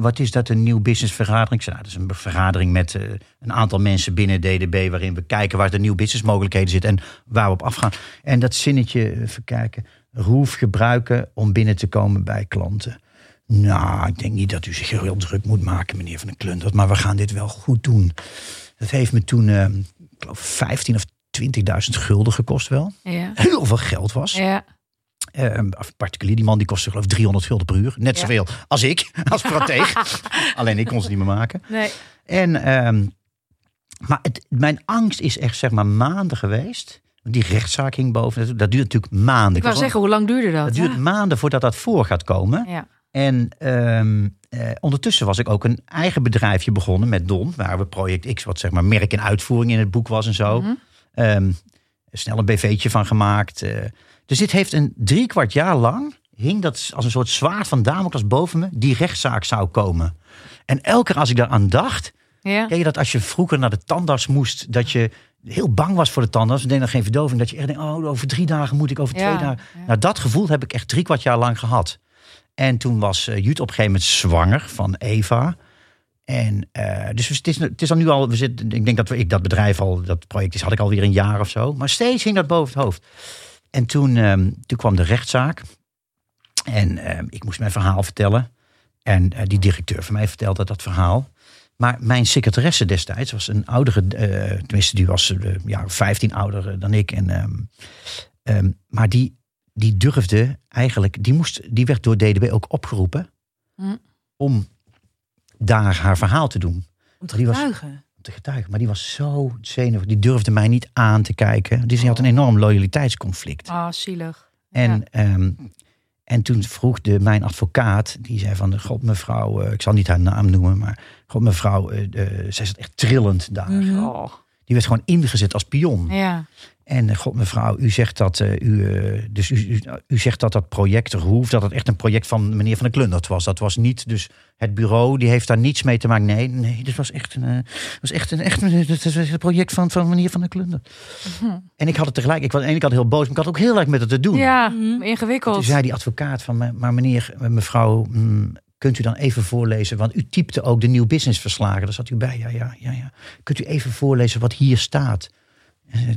Wat is dat, een nieuw businessvergadering? Nou, dat is een vergadering met eh, een aantal mensen binnen DDB... waarin we kijken waar de nieuwe businessmogelijkheden zitten... en waar we op afgaan. En dat zinnetje, even kijken... Roef gebruiken om binnen te komen bij klanten. Nou, ik denk niet dat u zich heel druk moet maken, meneer Van den Klundert... maar we gaan dit wel goed doen. Dat heeft me toen, eh, ik geloof, 15 of 20.000 gulden gekost wel. Ja. Heel veel geld was. Ja. Of particulier, die man die kostte geloof ik 300 gulden per uur. Net Ja. zoveel als ik, <laughs> als strateeg. <laughs> Alleen ik kon ze niet meer maken. Nee. En, ehm, maar het, mijn angst is echt zeg maar maanden geweest. Die rechtszaak hing boven. Dat, duurt natuurlijk maanden. Ik wou zeggen, hoe lang duurde dat? dat duurt maanden voordat dat voor gaat komen. Ja. En ehm, eh, ondertussen was ik ook een eigen bedrijfje begonnen met Don. Waar we Project X, wat zeg maar merk en uitvoering in het boek was en zo. Mhm. Ehm, snel een BV'tje van gemaakt. eh. dus dit heeft een drie kwart jaar lang... hing dat als een soort zwaard van Damocles boven me... die rechtszaak zou komen. En elke keer als ik daaraan dacht... Ja. je dat als je vroeger naar de tandarts moest... dat je heel bang was voor de tandarts... en deed dan geen verdoving... dat je echt denkt, oh, over drie dagen moet ik, over twee dagen... ja. Nou, dat gevoel heb ik echt drie kwart jaar lang gehad. En toen was eh, Jut op een gegeven moment zwanger van Eva... En uh, dus het is, het is dan nu al, we zitten, ik denk dat we, ik dat bedrijf al, dat project is, had ik alweer een jaar of zo. Maar steeds hing dat boven het hoofd. En toen, um, toen kwam de rechtszaak. En um, ik moest mijn verhaal vertellen. En uh, die directeur van mij vertelde dat verhaal. Maar mijn secretaresse destijds was een oudere, eh, tenminste die was ja, 15 ouder dan ik. En, ehm, ehm, maar die, die durfde eigenlijk, die, moest, die werd door DDB ook opgeroepen Hm. om daar haar verhaal te doen. Om te Die was- getuigen. Om te getuigen. Maar die was zo zenuwachtig, die durfde mij niet aan te kijken. Dus die had een enorm loyaliteitsconflict. Ah, zielig. En, Ja. ehm, en toen vroeg de, mijn advocaat, die zei van, god mevrouw, eh, ik zal niet haar naam noemen, maar god mevrouw, eh, eh, zij zat echt trillend daar. Mhm. Oh, Die werd gewoon ingezet als pion. ja. En eh, god mevrouw, u zegt dat, eh, u, eh, dus u, u, u zegt dat dat project Roef, dat het echt een project van meneer Van der Klundert was. Dat was niet, dus het bureau, die heeft daar niets mee te maken. Nee, nee, dit was echt een, was echt een, echt een, het project van, van meneer Van der Klundert. En ik had het tegelijk, ik was aan de ene kant heel boos, maar ik had ook heel erg met het te doen. Ja, Mhm. ingewikkeld. Toen zei die advocaat van, "Maar- maar meneer, mevrouw, mm, kunt u dan even voorlezen? Want u typte ook de nieuw business verslagen. Daar zat u bij, ja, ja, ja, ja. Kunt u even voorlezen wat hier staat? Eh,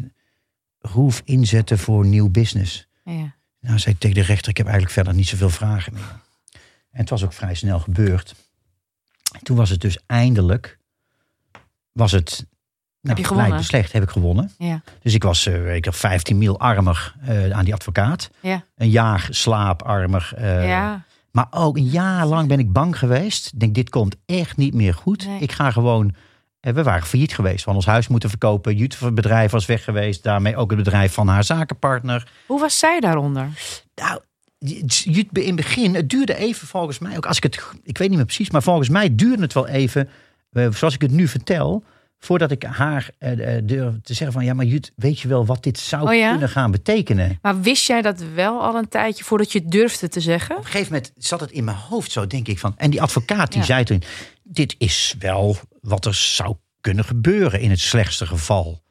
Roef inzetten voor nieuw business. Ja. Nou, zei ik tegen de rechter, ik heb eigenlijk verder niet zoveel vragen meer. En het was ook vrij snel gebeurd. En toen was het dus eindelijk, was het nou, je gewonnen? slecht, heb ik gewonnen. Ja. Dus ik was, eh weet ik nog, 15 mil armer eh, aan die advocaat. Ja. Een jaar slaaparmer. eh, ja. Maar ook een jaar lang ben ik bang geweest. Ik denk, dit komt echt niet meer goed. Nee. Ik ga gewoon... eh, We waren failliet geweest. We hadden ons huis moeten verkopen. Jut bedrijf was weg geweest. Daarmee ook het bedrijf van haar zakenpartner. Hoe was zij daaronder? Nou, in het begin, het duurde even volgens mij. Ook als ik het, ik weet niet meer precies, maar volgens mij duurde het wel even, eh, zoals ik het nu vertel, voordat ik haar eh, durfde te zeggen van, ja, maar Jut, weet je wel wat dit zou Oh ja? kunnen gaan betekenen? Maar wist jij dat wel al een tijdje voordat je het durfde te zeggen? Op een gegeven moment zat het in mijn hoofd zo, denk ik van. En die advocaat die Ja. zei toen, dit is wel wat er zou kunnen gebeuren in het slechtste geval.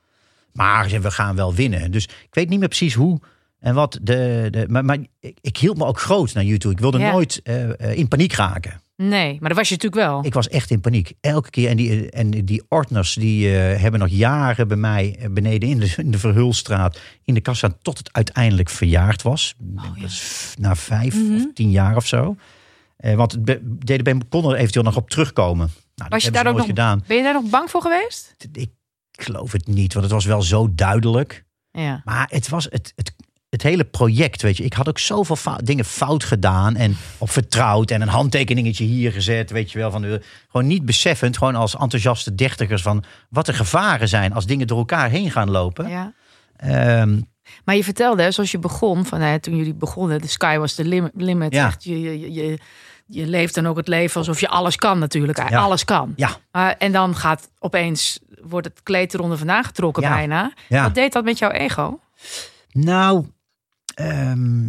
Maar we gaan wel winnen. Dus ik weet niet meer precies hoe en wat de. de maar, maar ik, ik hield me ook groot naar YouTube. Ik wilde Ja. nooit eh, in paniek raken. Nee, maar dat was je natuurlijk wel. Ik was echt in paniek. Elke keer. En die, en die ordners die eh, hebben nog jaren bij mij eh, beneden in de, in de Verhulstraat in de kassa tot het uiteindelijk verjaard was. Oh, f- na vijf Mhm. of tien jaar of zo. Eh, want het DDB kon er eventueel nog op terugkomen. Nou, Was dat je hebben daar ze ook nog- gedaan. Ben je daar nog bang voor geweest? Ik geloof het niet, want het was wel zo duidelijk. Ja. Maar het was het, het, het hele project, weet je. Ik had ook zoveel dingen fout gedaan en op vertrouwd en een handtekeningetje hier gezet, weet je wel. Van de, gewoon niet beseffend, gewoon als enthousiaste dertigers van wat de gevaren zijn als dingen door elkaar heen gaan lopen. ja. Ehm, Maar je vertelde, zoals je begon, van, hè, toen jullie begonnen, de sky was the lim- limit. Ja. Echt, je, je, je, je leeft dan ook het leven alsof je alles kan natuurlijk. Ja. Alles kan. ja, en dan gaat opeens, wordt het kleed eronder vandaan getrokken Ja. bijna. ja. Wat deed dat met jouw ego? Nou, ehm,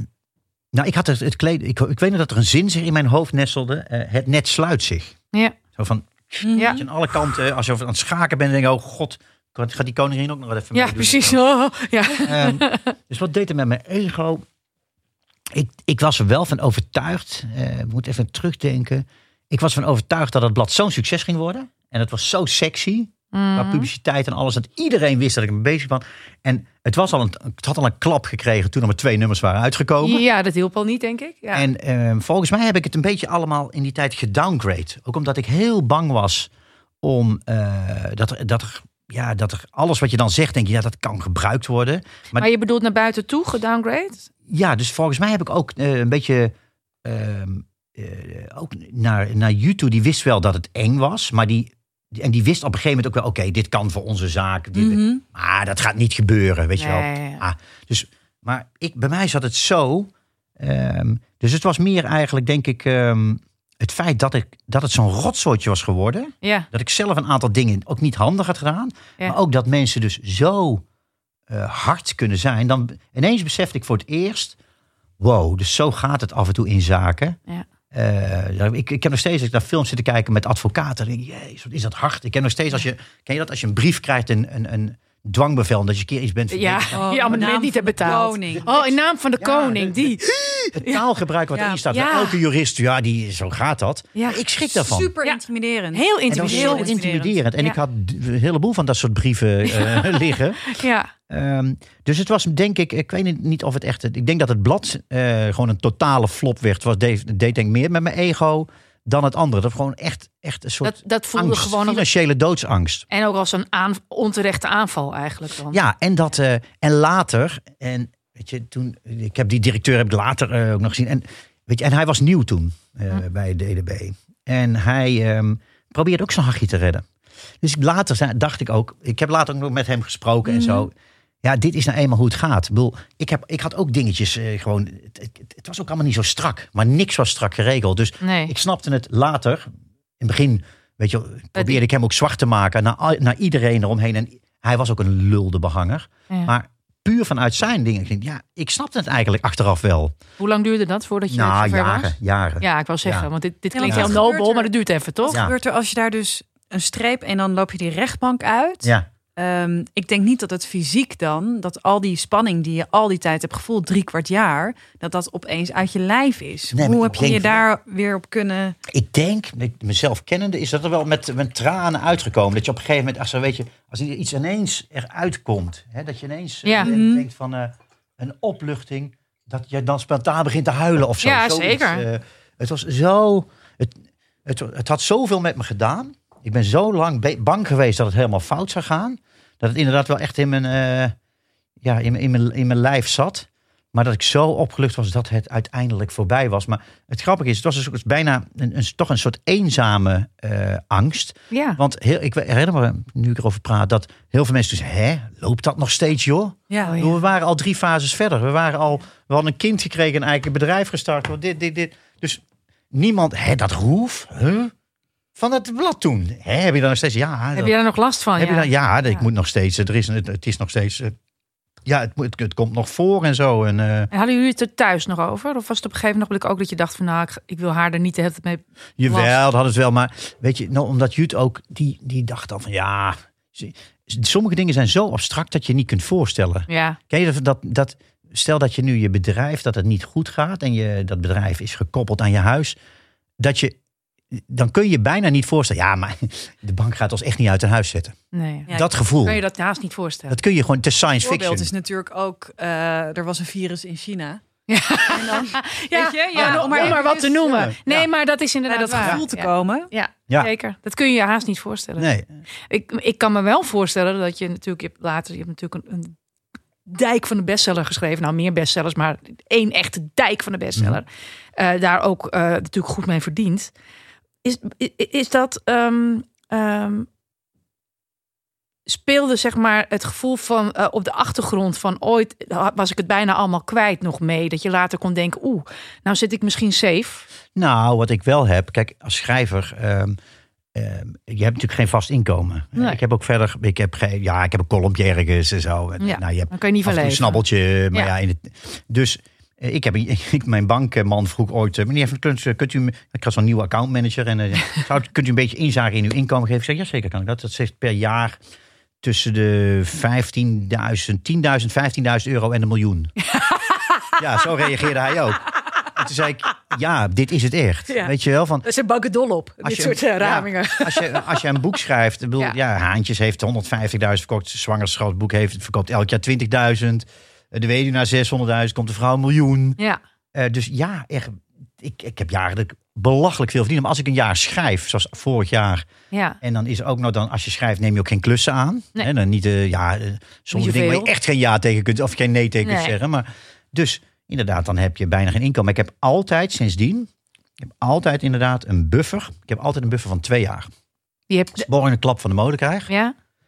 nou, ik had het, het kleed. Ik, ik weet nog dat er een zin zich in mijn hoofd nestelde. eh, het net sluit zich. Ja. Zo van, Mhm. Ja. aan alle kanten, als je aan het schaken bent, denk je, oh god, gaat die koningin ook nog even Ja, precies. Oh, ja. Ehm, dus wat deed het met mijn ego? Ik, ik was er wel van overtuigd. eh ik moet even terugdenken. Ik was van overtuigd dat het blad zo'n succes ging worden. En het was zo sexy. Qua Mhm. publiciteit en alles. Dat iedereen wist dat ik me bezig was. En het, was al een, het had al een klap gekregen toen er maar twee nummers waren uitgekomen. Ja, dat hielp al niet, denk ik. Ja. En ehm, volgens mij heb ik het een beetje allemaal in die tijd gedowngrade. Ook omdat ik heel bang was om eh, dat, er, dat, er, ja, dat er alles wat je dan zegt, denk je, ja, dat kan gebruikt worden. maar, je bedoelt naar buiten toe, gedowngrade? Ja, dus volgens mij heb ik ook eh, een beetje. ehm, eh, ook naar, naar YouTube, die wist wel dat het eng was. Maar die. En die wist op een gegeven moment ook wel: oké, dit kan voor onze zaak. Dit, Mhm. Maar dat gaat niet gebeuren, weet je wel. Ah, dus, maar ik, bij mij zat het zo. ehm, dus het was meer eigenlijk, denk ik, ehm, het feit dat, ik, dat het zo'n rotzootje was geworden. Ja, Dat ik zelf een aantal dingen ook niet handig had gedaan. Ja. Maar ook dat mensen dus zo eh, hard kunnen zijn. Dan ineens besefte ik voor het eerst. Wow, dus zo gaat het af en toe in zaken. Ja. Eh, ik, ik heb nog steeds, als ik naar films zit te kijken met advocaten. Denk jezus, wat is dat hard. Ik heb nog steeds, als je, ken je dat als je een brief krijgt, een, een, een dwangbevel, dat je een keer iets bent ja. vergeten. Oh, je abonnement naam niet hebt betaald. koning. Oh, in naam van de Ja, koning, de- die. Het taalgebruik wat Ja. erin staat. Ja. Elke jurist, ja, die, zo gaat dat. Ja. Ik schrik daarvan. Super Ja. intimiderend. Heel intimiderend. zo intimiderend. En Ja. ik had een heleboel van dat soort brieven eh, <laughs> liggen. Ja, Ehm, dus het was denk ik, ik weet niet- of het echt, ik denk dat het blad eh, gewoon een totale flop werd. Was deed, deed denk ik meer met mijn ego dan het andere. Dat gewoon echt, echt een soort Dat, dat voelde angst, gewoon als, financiële doodsangst. en ook als een aan, onterechte aanval eigenlijk dan. Ja, en dat eh, en later en weet je toen ik heb die directeur heb ik later eh, ook nog gezien en weet je en hij was nieuw toen eh, Hm. bij DDB en hij ehm, probeerde ook zijn hachje te redden. Dus later dacht ik ook, ik heb later ook nog met hem gesproken en zo. Ja, dit is nou eenmaal hoe het gaat. Ik, bedoel, ik, heb, ik had ook dingetjes eh, gewoon. Het, het, het was ook allemaal niet zo strak, maar niks was strak geregeld. Dus Nee. ik snapte het later. In het begin, weet je, probeerde ik hem ook zwart te maken naar, naar iedereen eromheen. En hij was ook een lulde behanger. Ja. Maar puur vanuit zijn dingen. Ja, ik snapte het eigenlijk achteraf wel. Hoe lang duurde dat voordat je nou, jaren, was? jaren. Ja, ik wou zeggen, Ja. want dit, dit klinkt heel nobel, maar dat duurt even, toch? Ja. Wat gebeurt er als je daar dus een streep en dan loop je die rechtbank uit? Ja. Ehm, ik denk niet dat het fysiek dan, dat al die spanning die je al die tijd hebt gevoeld, drie kwart jaar, dat dat opeens uit je lijf is. Nee, Hoe heb je je daar weer op kunnen... Ik denk, mezelf kennende, is dat er wel met, met tranen uitgekomen. Dat je op een gegeven moment, als, er, weet je, als er iets ineens eruit komt, hè, dat je ineens eh. Mhm. denkt van eh, een opluchting, dat je dan spontaan begint te huilen of zo. Ja, Zoiets, zeker. eh, het was zo, het, het, het had zoveel met me gedaan. Ik ben zo lang bang geweest dat het helemaal fout zou gaan. Dat het inderdaad wel echt in mijn, eh, ja, in, mijn- in, mijn, in mijn lijf zat. Maar dat ik zo opgelucht was dat het uiteindelijk voorbij was. Maar het grappige is, het was dus bijna een, een, toch een soort eenzame eh, angst. Ja. Want heel, ik herinner me, nu ik erover praat, dat heel veel mensen dus, hè, loopt dat nog steeds joh? Ja, Oh, We waren al drie fases verder. We waren al, we hadden een kind gekregen, een eigen bedrijf gestart. want Dit, dit, dit. Dus niemand, hè, dat roef, huh? Van het blad toen. Hè, heb je dan nog steeds, ja. Heb dat- je daar nog last van? heb je ja. dan, ja, ik moet nog steeds, er is, het, het is nog steeds, eh, ja, het, het, komt nog voor en zo. En, eh, En hadden jullie het er thuis nog over? Of was het op een gegeven moment ook dat je dacht van... nou, ik, ik wil haar er niet tijd mee... Jawel, dat had het wel. Maar weet je, nou, omdat Jut ook, die, die dacht dan van ja. Sommige dingen zijn zo abstract dat je niet kunt voorstellen. Ja, Ken je dat, dat? Stel dat je nu je bedrijf, dat het niet goed gaat en je, dat bedrijf is gekoppeld aan je huis. Dat je, dan kun je je bijna niet voorstellen. Ja, maar <laughs> de bank gaat ons echt niet uit een huis zetten. nee. Ja, dat gevoel, Kan je dat haast niet voorstellen? dat kun je gewoon, het is science Het voorbeeld fiction. is natuurlijk ook, eh, er was een virus in China. <laughs> Ja. En dan, ja, weet je, ja, ja, om maar, ja. om maar wat te noemen. Ja. Nee, maar dat is inderdaad dat waar. gevoel te Ja. komen. Ja, Ja. zeker. Dat kun je je haast niet voorstellen. Nee, Ik, ik kan me wel voorstellen dat je natuurlijk je hebt later, je hebt natuurlijk een, een dijk van de bestseller geschreven. Nou, meer bestsellers, maar één echte dijk van de bestseller. Eh, daar ook eh, natuurlijk goed mee verdient. Is, is, dat. ehm, ehm, speelde zeg maar het gevoel van eh, op de achtergrond van ooit was ik het bijna allemaal kwijt nog mee. Dat je later kon denken, oeh, nou zit ik misschien safe. Nou, wat ik wel heb, kijk, als schrijver, ehm, je hebt natuurlijk geen vast inkomen. Nee. Ik heb ook verder, ik heb geen, ja, ik heb een kolompje ergens en zo. En, Ja, nou, je hebt Dan kan je niet van een snabbeltje, maar ja, Ja. in het, dus eh, ik heb, <laughs> ik, mijn bankman vroeg ooit, eh, meneer, kunt, kunt u, ik had zo'n nieuwe accountmanager en eh, <laughs> zou, kunt u een beetje inzage in uw inkomen geven? Ik zei, ja, zeker kan ik dat. Dat zegt per jaar tussen de 15.000, 10.000, 15.000 euro en een miljoen. <laughs> ja, zo reageerde hij ook. En toen zei ik, ja, dit is het echt. Ja. Weet je wel, van zijn banken dol op, Als dit je- soort eh, ja. ramingen. als je, als je een boek schrijft, bedoel, Ja. ja. Haantjes heeft 150.000 verkocht, zwangerschapsboek heeft verkoopt elk jaar 20.000. De weduwnaar 600.000, komt de vrouw een miljoen. Ja, Eh, dus ja, echt, ik, ik heb jaren dat ik belachelijk veel verdiend. Maar als ik een jaar schrijf, zoals vorig jaar, ja. en dan is er ook nog dan, als je schrijft, neem je ook geen klussen aan. Nee. Hè, dan niet, eh, ja, eh, sommige dingen waar je echt geen ja tegen kunt, of geen nee tegen kunt zeggen. Maar dus inderdaad, dan heb je bijna geen inkomen. Maar ik heb altijd sindsdien, ik heb altijd inderdaad een buffer. Ik heb altijd een buffer van twee jaar. Je hebt, Als ik morgen een klap van de mode krijg, ja?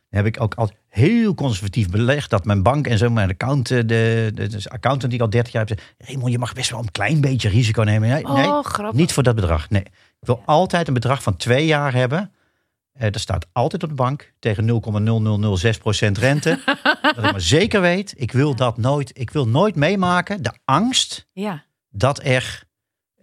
dan heb ik ook altijd heel conservatief belegd dat mijn bank en zo, mijn account, eh, de, de, de accountant die ik al 30 jaar heb, zei, Raymond, je mag best wel een klein beetje risico nemen. Nee, nee Oh, grappig. niet voor dat bedrag. Nee, ik wil altijd een bedrag van twee jaar hebben. Eh dat staat altijd op de bank tegen 0,0006% rente. <laughs> dat ik maar zeker weet, ik wil dat nooit, ik wil nooit meemaken, de angst Ja. dat er...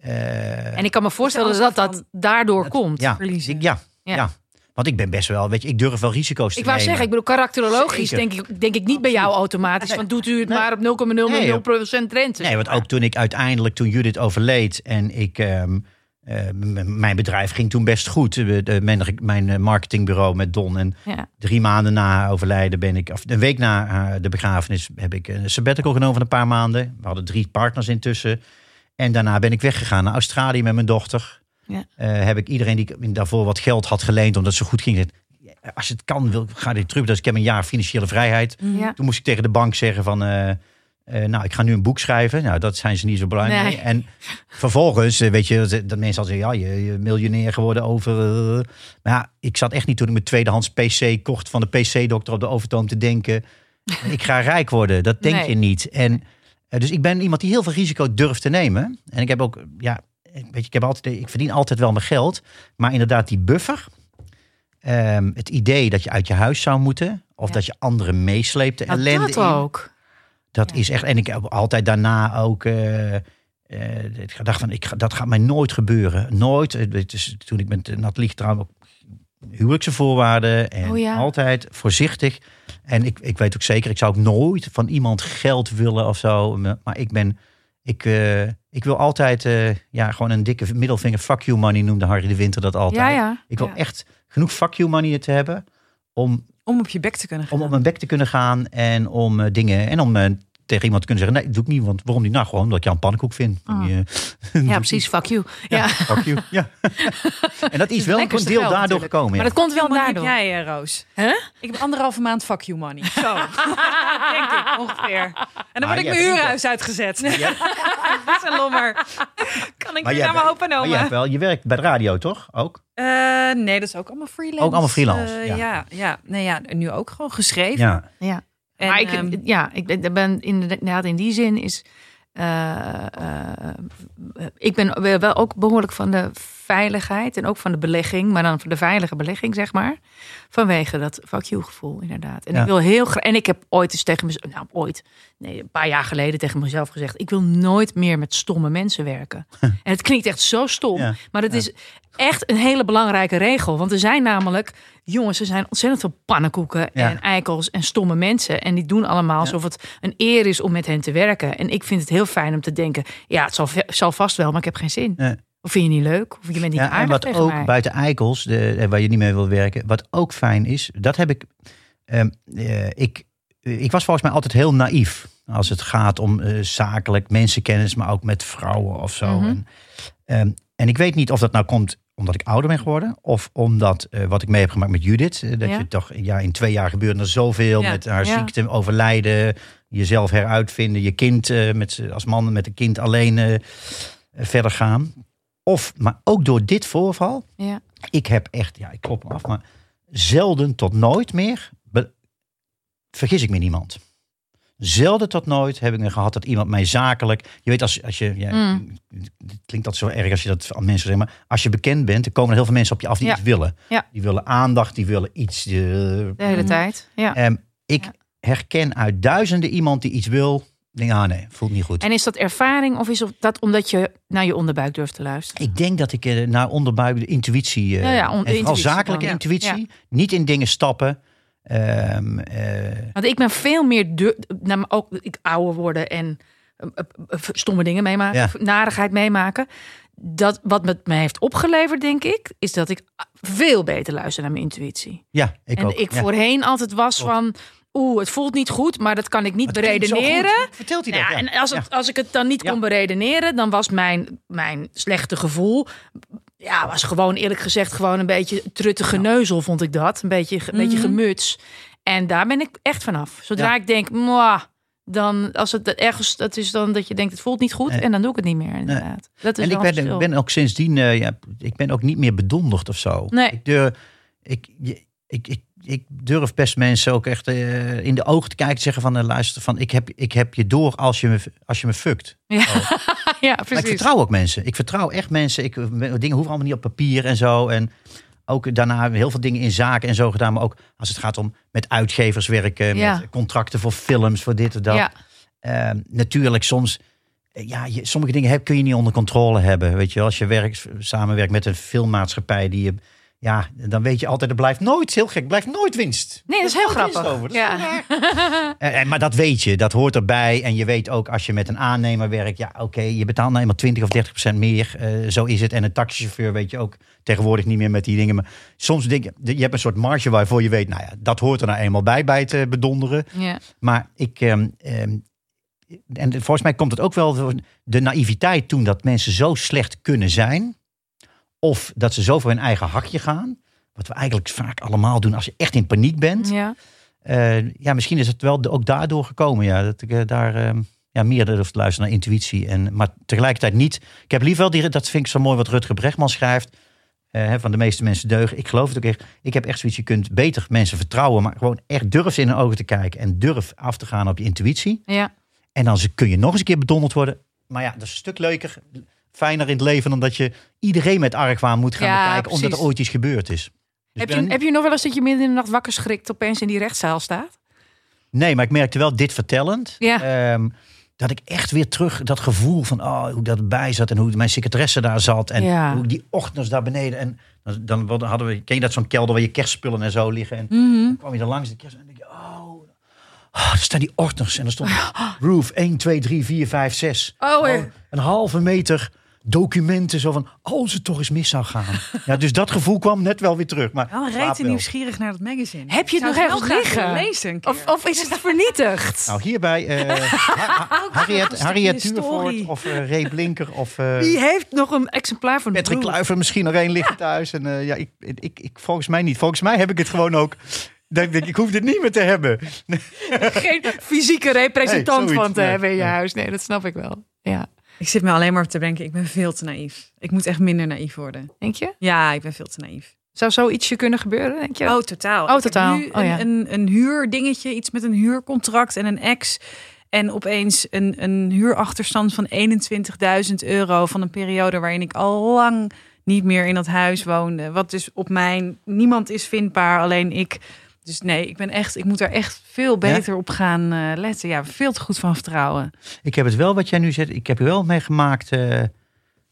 eh, En ik kan me voorstellen Dat dat daardoor komt. ja, verliezen. ik- ja, Ja. ja. Want ik ben best wel, weet je, ik durf wel risico's te Ik wou nemen. zeggen, ik bedoel, karakterologisch Zeker. denk ik, denk ik niet bij jou automatisch. Nee. Van doet u het Nee. maar op 0,000% rente. Nee, want ook toen ik uiteindelijk, toen Judith overleed en ik, ehm, eh, mijn bedrijf ging toen best goed. De- mijn, mijn marketingbureau met Don. En Ja. drie maanden na haar overlijden ben ik, of een week na de begrafenis, heb ik een sabbatical genomen van een paar maanden. We hadden drie partners intussen. En daarna ben ik weggegaan naar Australië met mijn dochter. Ja. Eh, heb ik iedereen die daarvoor wat geld had geleend, omdat ze goed ging, gezegd, "Ja, als je het kan, wil, ga dit terug. Dus ik heb een jaar financiële vrijheid. Ja. Toen moest ik tegen de bank zeggen van, eh, eh, nou, ik ga nu een boek schrijven. Nou, dat zijn ze niet zo blij Nee. mee. En vervolgens, weet je, dat mensen al zeggen, ja, je, je miljonair geworden over... maar ja, ik zat echt niet toen ik mijn tweedehands PC kocht van de PC-dokter op de Overtoom te denken, ik ga rijk worden. Dat denk Nee. je niet. En dus ik ben iemand die heel veel risico durft te nemen. En ik heb ook, ja, weet je, ik, heb altijd, ik verdien altijd wel mijn geld. Maar inderdaad, die buffer. ehm, het idee dat je uit je huis zou moeten. Of Ja. dat je anderen meesleept de Nou, ellende dat in. ook. Dat Ja. is echt. En ik heb altijd daarna ook. ik gedacht van, ik, dat gaat mij nooit gebeuren. Nooit. Het is, toen ik met Nathalie getrouwd ben, huwelijkse voorwaarden. En Oh ja. altijd voorzichtig. En ik, ik weet ook zeker, ik zou ook nooit van iemand geld willen of zo. Maar ik ben. Ik, eh, ik wil altijd eh, ja, gewoon een dikke middelvinger. Fuck you money noemde Harry de Winter dat altijd. Ja, ja. Ik wil Ja. echt genoeg fuck you money te hebben. Om Om op je bek te kunnen gaan. om op mijn bek te kunnen gaan en om eh, dingen en om eh, tegen iemand te kunnen zeggen: nee, dat doe ik niet. Want waarom niet? Nou, gewoon omdat ik jou een pannenkoek vind. Ah. Eh, Ja, <laughs> precies. Fuck you. Ja. Ja, fuck you. Ja. <laughs> en dat is wel een deel geld daardoor natuurlijk. gekomen. Maar Ja. dat komt wel daardoor. heb jij, eh, Roos? Huh? Ik heb anderhalve maand fuck you money. <laughs> Zo. Denk ik ongeveer. En dan Maar word ik mijn huurhuis uitgezet. Ja. Dat is een lommer. Kan ik Maar weer jij naar mijn opa en Maar oma? wel, je werkt bij de radio, toch? Ook? Eh, nee, dat is ook allemaal freelance. Ook allemaal freelance, Eh, ja. ja. ja, Nee, ja, nu ook gewoon geschreven. Ja. Ja. En, maar ik, ehm, ja, ik ben- ben inderdaad in die zin is. eh, eh, ik ben wel- wel ook behoorlijk van de veiligheid en ook van de belegging, maar dan van de veilige belegging, zeg maar. Vanwege dat fuck you gevoel, inderdaad. En Ja. ik wil heel graag. En ik heb ooit eens tegen mezelf, nou ooit, nee, een paar jaar geleden tegen mezelf gezegd: ik wil nooit meer met stomme mensen werken. <laughs> en het klinkt echt zo stom, Ja. maar het Ja. is echt een hele belangrijke regel. Want er zijn namelijk, jongens, er zijn ontzettend veel pannenkoeken Ja. en eikels en stomme mensen. En die doen allemaal alsof het een eer is om met hen te werken. En ik vind het heel fijn om te denken, ja, het zal, zal vast wel, maar ik heb geen zin. Of vind je niet leuk? Of je bent niet Ja, en wat ook mij. buiten eikels, de, eh, waar je niet mee wil werken, wat ook fijn is, dat heb ik. ehm, eh, ik, ik was volgens mij altijd heel naïef als het gaat om eh, zakelijk mensenkennis, maar ook met vrouwen of zo. Mhm. en, ehm, en ik weet niet of dat nou komt omdat ik ouder ben geworden, of omdat eh, wat ik mee heb gemaakt met Judith, eh, dat Ja. je toch ja, in twee jaar gebeurde er zoveel Ja. met haar Ja. ziekte, overlijden, jezelf heruitvinden, je kind eh, met, als man met een kind alleen verder gaan. Of, maar ook door dit voorval, Ja. ik heb echt, ja, ik klop me af, maar zelden tot nooit meer vergis ik me niemand. Zelden tot nooit heb ik gehad dat iemand mij zakelijk. Je weet, als, als je. Ja, Mm. Klinkt dat zo erg als je dat aan mensen zegt, maar als je bekend bent, dan komen er heel veel mensen op je af die Ja. iets willen. Ja. Die willen aandacht, die willen iets. eh, De hele Mhm. tijd. Ja. Ehm, ik herken uit duizenden iemand die iets wil. Denk, ah nee, voelt niet goed. En is dat ervaring of is dat omdat je naar je onderbuik durft te luisteren? Ik denk dat ik eh, naar onderbuik de intuïtie. eh, Ja, ja, on- en vooral intuïtie zakelijke dan. intuïtie. Niet in dingen stappen. Ehm, eh, Want ik ben veel meer, dur- nou, ook ik ouder worden en eh, eh, stomme dingen meemaken, Ja. narigheid meemaken. Dat wat het me heeft opgeleverd, denk ik, is dat ik veel beter luister naar mijn intuïtie. ja, ik en ook. ik ja. voorheen altijd was Klopt. van, oeh, het voelt niet goed, maar dat kan ik niet beredeneren. Vertelt hij Nou dat? ja, en als, het, als ik het dan niet kon beredeneren, dan was mijn, mijn slechte gevoel. Ja, was gewoon eerlijk gezegd gewoon een beetje truttige neuzel, vond ik dat. Een beetje, een beetje Mhm. gemuts. En daar ben ik echt vanaf. Zodra Ja. ik denk, mwah, dan als het ergens dat is dan dat je denkt het voelt niet goed Nee. en dan doe ik het niet meer inderdaad. Dat is En ik ben, ben ook sindsdien, eh, ja, ik ben ook niet meer bedonderd of zo. Nee. Ik, durf, ik, ik, ik, ik durf best mensen ook echt eh, in de ogen te kijken. Te zeggen van, eh, luister, van, ik, heb, ik heb je door als je me, als je me fuckt. ja. Oh. <laughs> ja, Maar ik precies. vertrouw ook mensen. Ik vertrouw echt mensen. Ik, dingen hoeven allemaal niet op papier en zo. En ook daarna heel veel dingen in zaken en zo gedaan. Maar ook als het gaat om met uitgevers werken. Ja. Met contracten voor films, voor dit en dat. Ja, Ehm, natuurlijk, soms. eh, Ja, je, sommige dingen heb, kun je niet onder controle hebben. Weet je, als je werkt, samenwerkt met een filmmaatschappij die je. Ja, dan weet je altijd, er blijft nooit, heel gek, blijft nooit winst. nee, dat is heel grappig. over. Dat Ja. <laughs> maar dat weet je, dat hoort erbij. En je weet ook als je met een aannemer werkt, ja, oké, je betaalt nou eenmaal 20 of 30 procent meer. Eh, zo is het. En een taxichauffeur weet je ook tegenwoordig niet meer met die dingen. Maar soms denk je, je hebt een soort marge waarvoor je weet, nou ja, dat hoort er nou eenmaal bij bij het eh, bedonderen. Ja. Maar ik. ehm, ehm, en volgens mij komt het ook wel door de naïviteit toen dat mensen zo slecht kunnen zijn. Of dat ze zo voor hun eigen hakje gaan. Wat we eigenlijk vaak allemaal doen als je echt in paniek bent. Ja. Eh, ja, misschien is het wel ook daardoor gekomen. Ja, dat ik eh, daar ehm, ja, meer durf te luisteren naar intuïtie. En, maar tegelijkertijd niet. Ik heb liever wel, die, dat vind ik zo mooi wat Rutger Brechtman schrijft. eh, van de meeste mensen deugen. Ik geloof het ook echt. Ik heb echt zoiets, je kunt beter mensen vertrouwen. Maar gewoon echt durf in hun ogen te kijken. En durf af te gaan op je intuïtie. Ja. En dan kun je nog eens een keer bedonderd worden. Maar ja, dat is een stuk leuker. Fijner in het leven dan dat je iedereen met argwaan moet gaan Ja, bekijken. Omdat er ooit iets gebeurd is. Dus Heb, je, heb je nog wel eens dat je midden in de nacht wakker schrikt opeens in die rechtszaal staat? Nee, maar ik merkte wel dit vertellend. Ja. ehm, dat ik echt weer terug dat gevoel van oh, hoe dat erbij zat en hoe mijn secretaresse daar zat. En Ja. hoe die ochtends daar beneden. En dan, dan hadden we, ken je dat zo'n kelder waar je kerstspullen en zo liggen. En Mhm. dan kwam je er langs de kerst en dan denk je, oh, oh, daar staan die ordners. En er stond <gasps> roof 1, 2, 3, 4, 5, 6. Oh, eh. een halve meter documenten zo van, als het toch eens mis zou gaan. <laughs> ja, dus dat gevoel kwam net wel weer terug. Maar reet wel. nieuwsgierig naar dat magazine. Heb je Ik het nog ergens liggen? lezen. Of, of is het <laughs> vernietigd? Nou, hierbij eh, <laughs> Ha- Harriet, Harriet. Tuurvoort of eh Ray Blinker of eh, Wie heeft nog een exemplaar van de Patrick Roof? Kluivert misschien nog één liggen thuis. En ja, ik, ik, ik, volgens mij niet. Volgens mij heb ik het gewoon ook. Denk, denk, ik hoef dit niet meer te hebben. Geen fysieke representant Nee, van te nee, hebben in je nee. huis. Nee, dat snap ik wel. Ja. Ik zit me alleen maar te denken, ik ben veel te naïef. Ik moet echt minder naïef worden. Denk je? Ja, ik ben veel te naïef. Zou zoietsje kunnen gebeuren, denk je? Oh, totaal. Oh, totaal. nu Oh, een, een, een huurdingetje, iets met een huurcontract en een ex. En opeens een, een huurachterstand van 21.000 euro van een periode waarin ik al lang niet meer in dat huis woonde. Wat dus op mijn, niemand is vindbaar, alleen ik. Dus nee, ik ben echt, ik moet daar echt veel beter op gaan eh, letten. Ja, veel te goed van vertrouwen. Ik heb het wel, wat jij nu zegt, ik heb wel meegemaakt. eh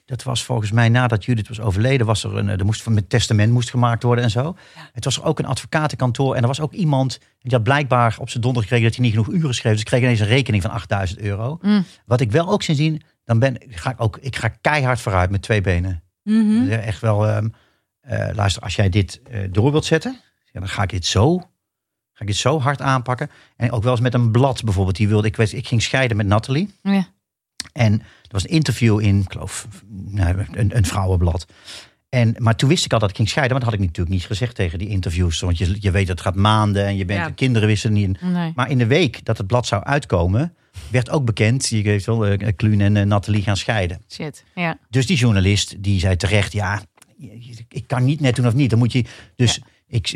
dat was volgens mij nadat Judith was overleden, was er een, eh, er moest van met testament moest gemaakt worden en zo. Het was er ook een advocatenkantoor en er was ook iemand die had blijkbaar op zijn donder gekregen dat hij niet genoeg uren schreef. Dus ik kreeg ineens een rekening van 8000 euro. Mm. Wat ik wel ook sindsdien, dan ben ga ik ook, ik ga keihard vooruit met twee benen. Mhm. Echt wel, eh, luister, als jij dit door wilt zetten, ja, dan ga ik dit zo, ga ik dit zo hard aanpakken. En ook wel eens met een blad bijvoorbeeld. Die wilde, ik, weet, ik ging scheiden met Nathalie. Ja. En er was een interview in, ik geloof, nou, een, een vrouwenblad. En, maar toen wist ik al dat ik ging scheiden. Maar dat had ik natuurlijk niet gezegd tegen die interviews. Want je, je weet dat het gaat maanden en je bent, Ja. de kinderen wisten niet. Nee. Maar in de week dat het blad zou uitkomen, werd ook bekend, je weet wel, eh, Kluun en eh, Nathalie gaan scheiden. Shit. Ja. Dus die journalist die zei terecht, ja, ik kan niet net doen of niet. Dan moet je. Dus ik,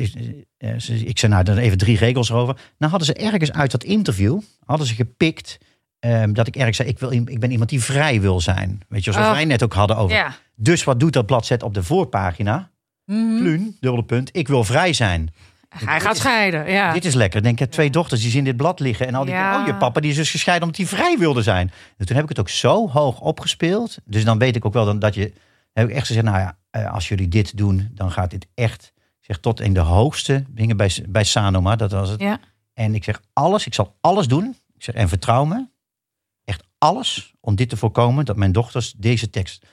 eh, eh, ik zei nou dan even drie regels erover. Nou hadden ze ergens uit dat interview hadden ze gepikt ehm, dat ik ergens zei, ik, wil, ik ben iemand die vrij wil zijn. Weet je, zoals Oh. wij net ook hadden over. Ja. Dus wat doet dat blad? Zet op de voorpagina. Mhm. Kluun, dubbele punt. Ik wil vrij zijn. Hij gaat scheiden. Ja. Dit is lekker. Denk, ik heb twee dochters die zien dit blad liggen. En al die Ja. oh, je papa die is dus gescheiden omdat hij vrij wilde zijn. En toen heb ik het ook zo hoog opgespeeld. Dus dan weet ik ook wel dan, dat je... heb ik echt gezegd, nou ja, eh, als jullie dit doen, dan gaat dit echt... Ik zeg, tot in de hoogste dingen bij, bij Sanoma, dat was het. Ja. En ik zeg, alles, ik zal alles doen. Ik zeg, en vertrouw me. Echt alles om dit te voorkomen, dat mijn dochters deze tekst...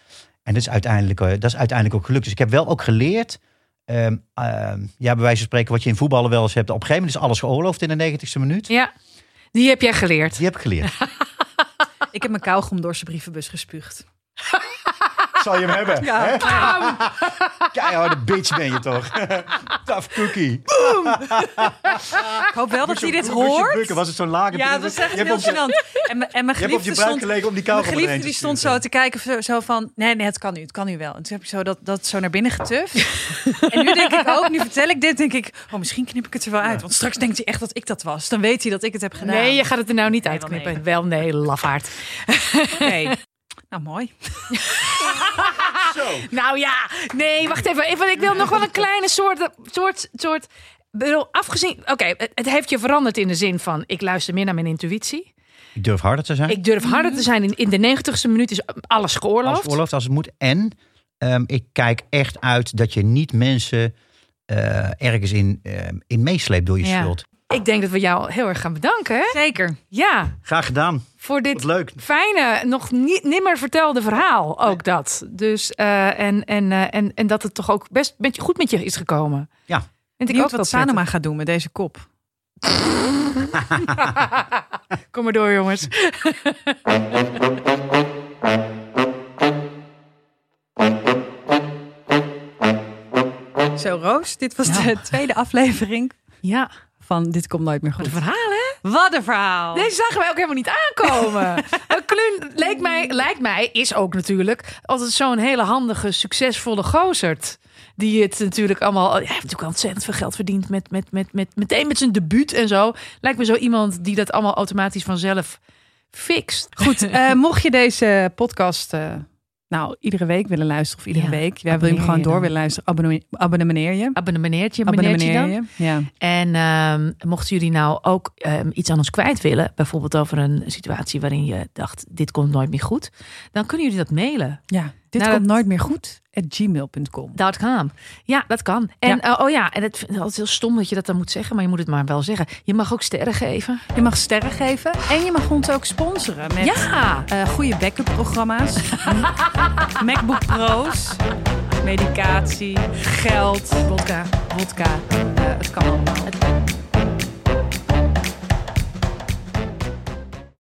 En dat is uiteindelijk, eh, dat is uiteindelijk ook gelukt. Dus ik heb wel ook geleerd... ehm, ehm, ja, bij wijze van spreken, wat je in voetballen wel eens hebt. Op een gegeven moment is alles geoorloofd in de negentigste minuut. ja. Die heb jij geleerd. Die heb ik geleerd. <laughs> Ik heb mijn kauwgom door zijn brievenbus gespuugd. <laughs> Zal je hem hebben? Ja. hè? Keiharde bitch ben je toch? <laughs> Tough cookie. Ik hoop wel dat hij dit hoort. bukken? Was het zo'n lage Ja, dat is echt Je hebt heel op je- gênant. En, mijn- en mijn <laughs> Je hebt op je geliefde buik stond, gelegen om die mijn kauwgom geliefde die stond zo te kijken, zo- van, nee, nee, het kan nu, het kan nu wel. En toen heb ik zo dat, dat zo naar binnen getuft. <laughs> en nu denk ik ook, nu vertel ik dit, denk ik, oh, misschien knip ik het er wel uit. Want straks denkt hij echt dat ik dat was. Dan weet hij dat ik het heb gedaan. Nee, je gaat het er nou niet Nee, wel uitknippen. nee. Wel nee, lafaard. Nee. Nou, mooi. <laughs> Nou ja, nee, wacht even. even. Ik wil nog wel een kleine soort, soort, soort. bedoel, Afgezien, oké, het, het heeft je veranderd in de zin van ik luister meer naar mijn intuïtie. Ik durf harder te zijn. Ik durf harder te zijn. In, in de negentigste minuut is alles geoorloofd. oorlooft, als het moet. En ehm, ik kijk echt uit dat je niet mensen eh, ergens in, ehm, in meesleept door je Ja. schuld. Ik denk dat we jou heel erg gaan bedanken. Hè? Zeker. Ja, Graag gedaan. voor dit leuk. fijne, nog niet nimmer vertelde verhaal. Ook dat. Dus, eh, en, en, eh, en, en dat het toch ook best met je, goed met je is gekomen. Ja. Vind ik Benieuwd ook wat Sanoma gaat doen met deze kop. <laughs> Kom maar door, jongens. Zo, Roos, dit was Ja. de tweede aflevering Ja, van Dit Komt Nooit Meer wat Goed. een verhaal hè? Wat een verhaal! Deze zagen wij ook helemaal niet aankomen. <laughs> Kluun leek mij, lijkt mij, is ook natuurlijk altijd zo'n hele handige, succesvolle gozerd. Die het natuurlijk allemaal. Hij heeft natuurlijk ontzettend veel geld verdiend met, met, met, met, meteen met zijn debuut en zo. Lijkt me zo iemand die dat allemaal automatisch vanzelf fixt. Goed, <laughs> eh, mocht je deze podcast eh, nou iedere week willen luisteren of iedere Ja, week, ja, wil je hem gewoon door willen luisteren, abonneer, abonneer je. Abonneer je. Ja. En ehm, mochten jullie nou ook ehm, iets aan ons kwijt willen, bijvoorbeeld over een situatie waarin je dacht: dit komt nooit meer goed, dan kunnen jullie dat mailen. ja, dit Nou, komt dat- nooit meer goed. At gmail.com. Dat kan. Ja, dat kan. En eh, oh ja, en het altijd heel stom dat je dat dan moet zeggen, maar je moet het maar wel zeggen. Je mag ook sterren geven. Je mag sterren geven en je mag ons ook sponsoren met Ja. eh, goede backup programma's, <laughs> MacBook Pro's, medicatie, geld, Vodka. vodka. Eh, het kan allemaal. Het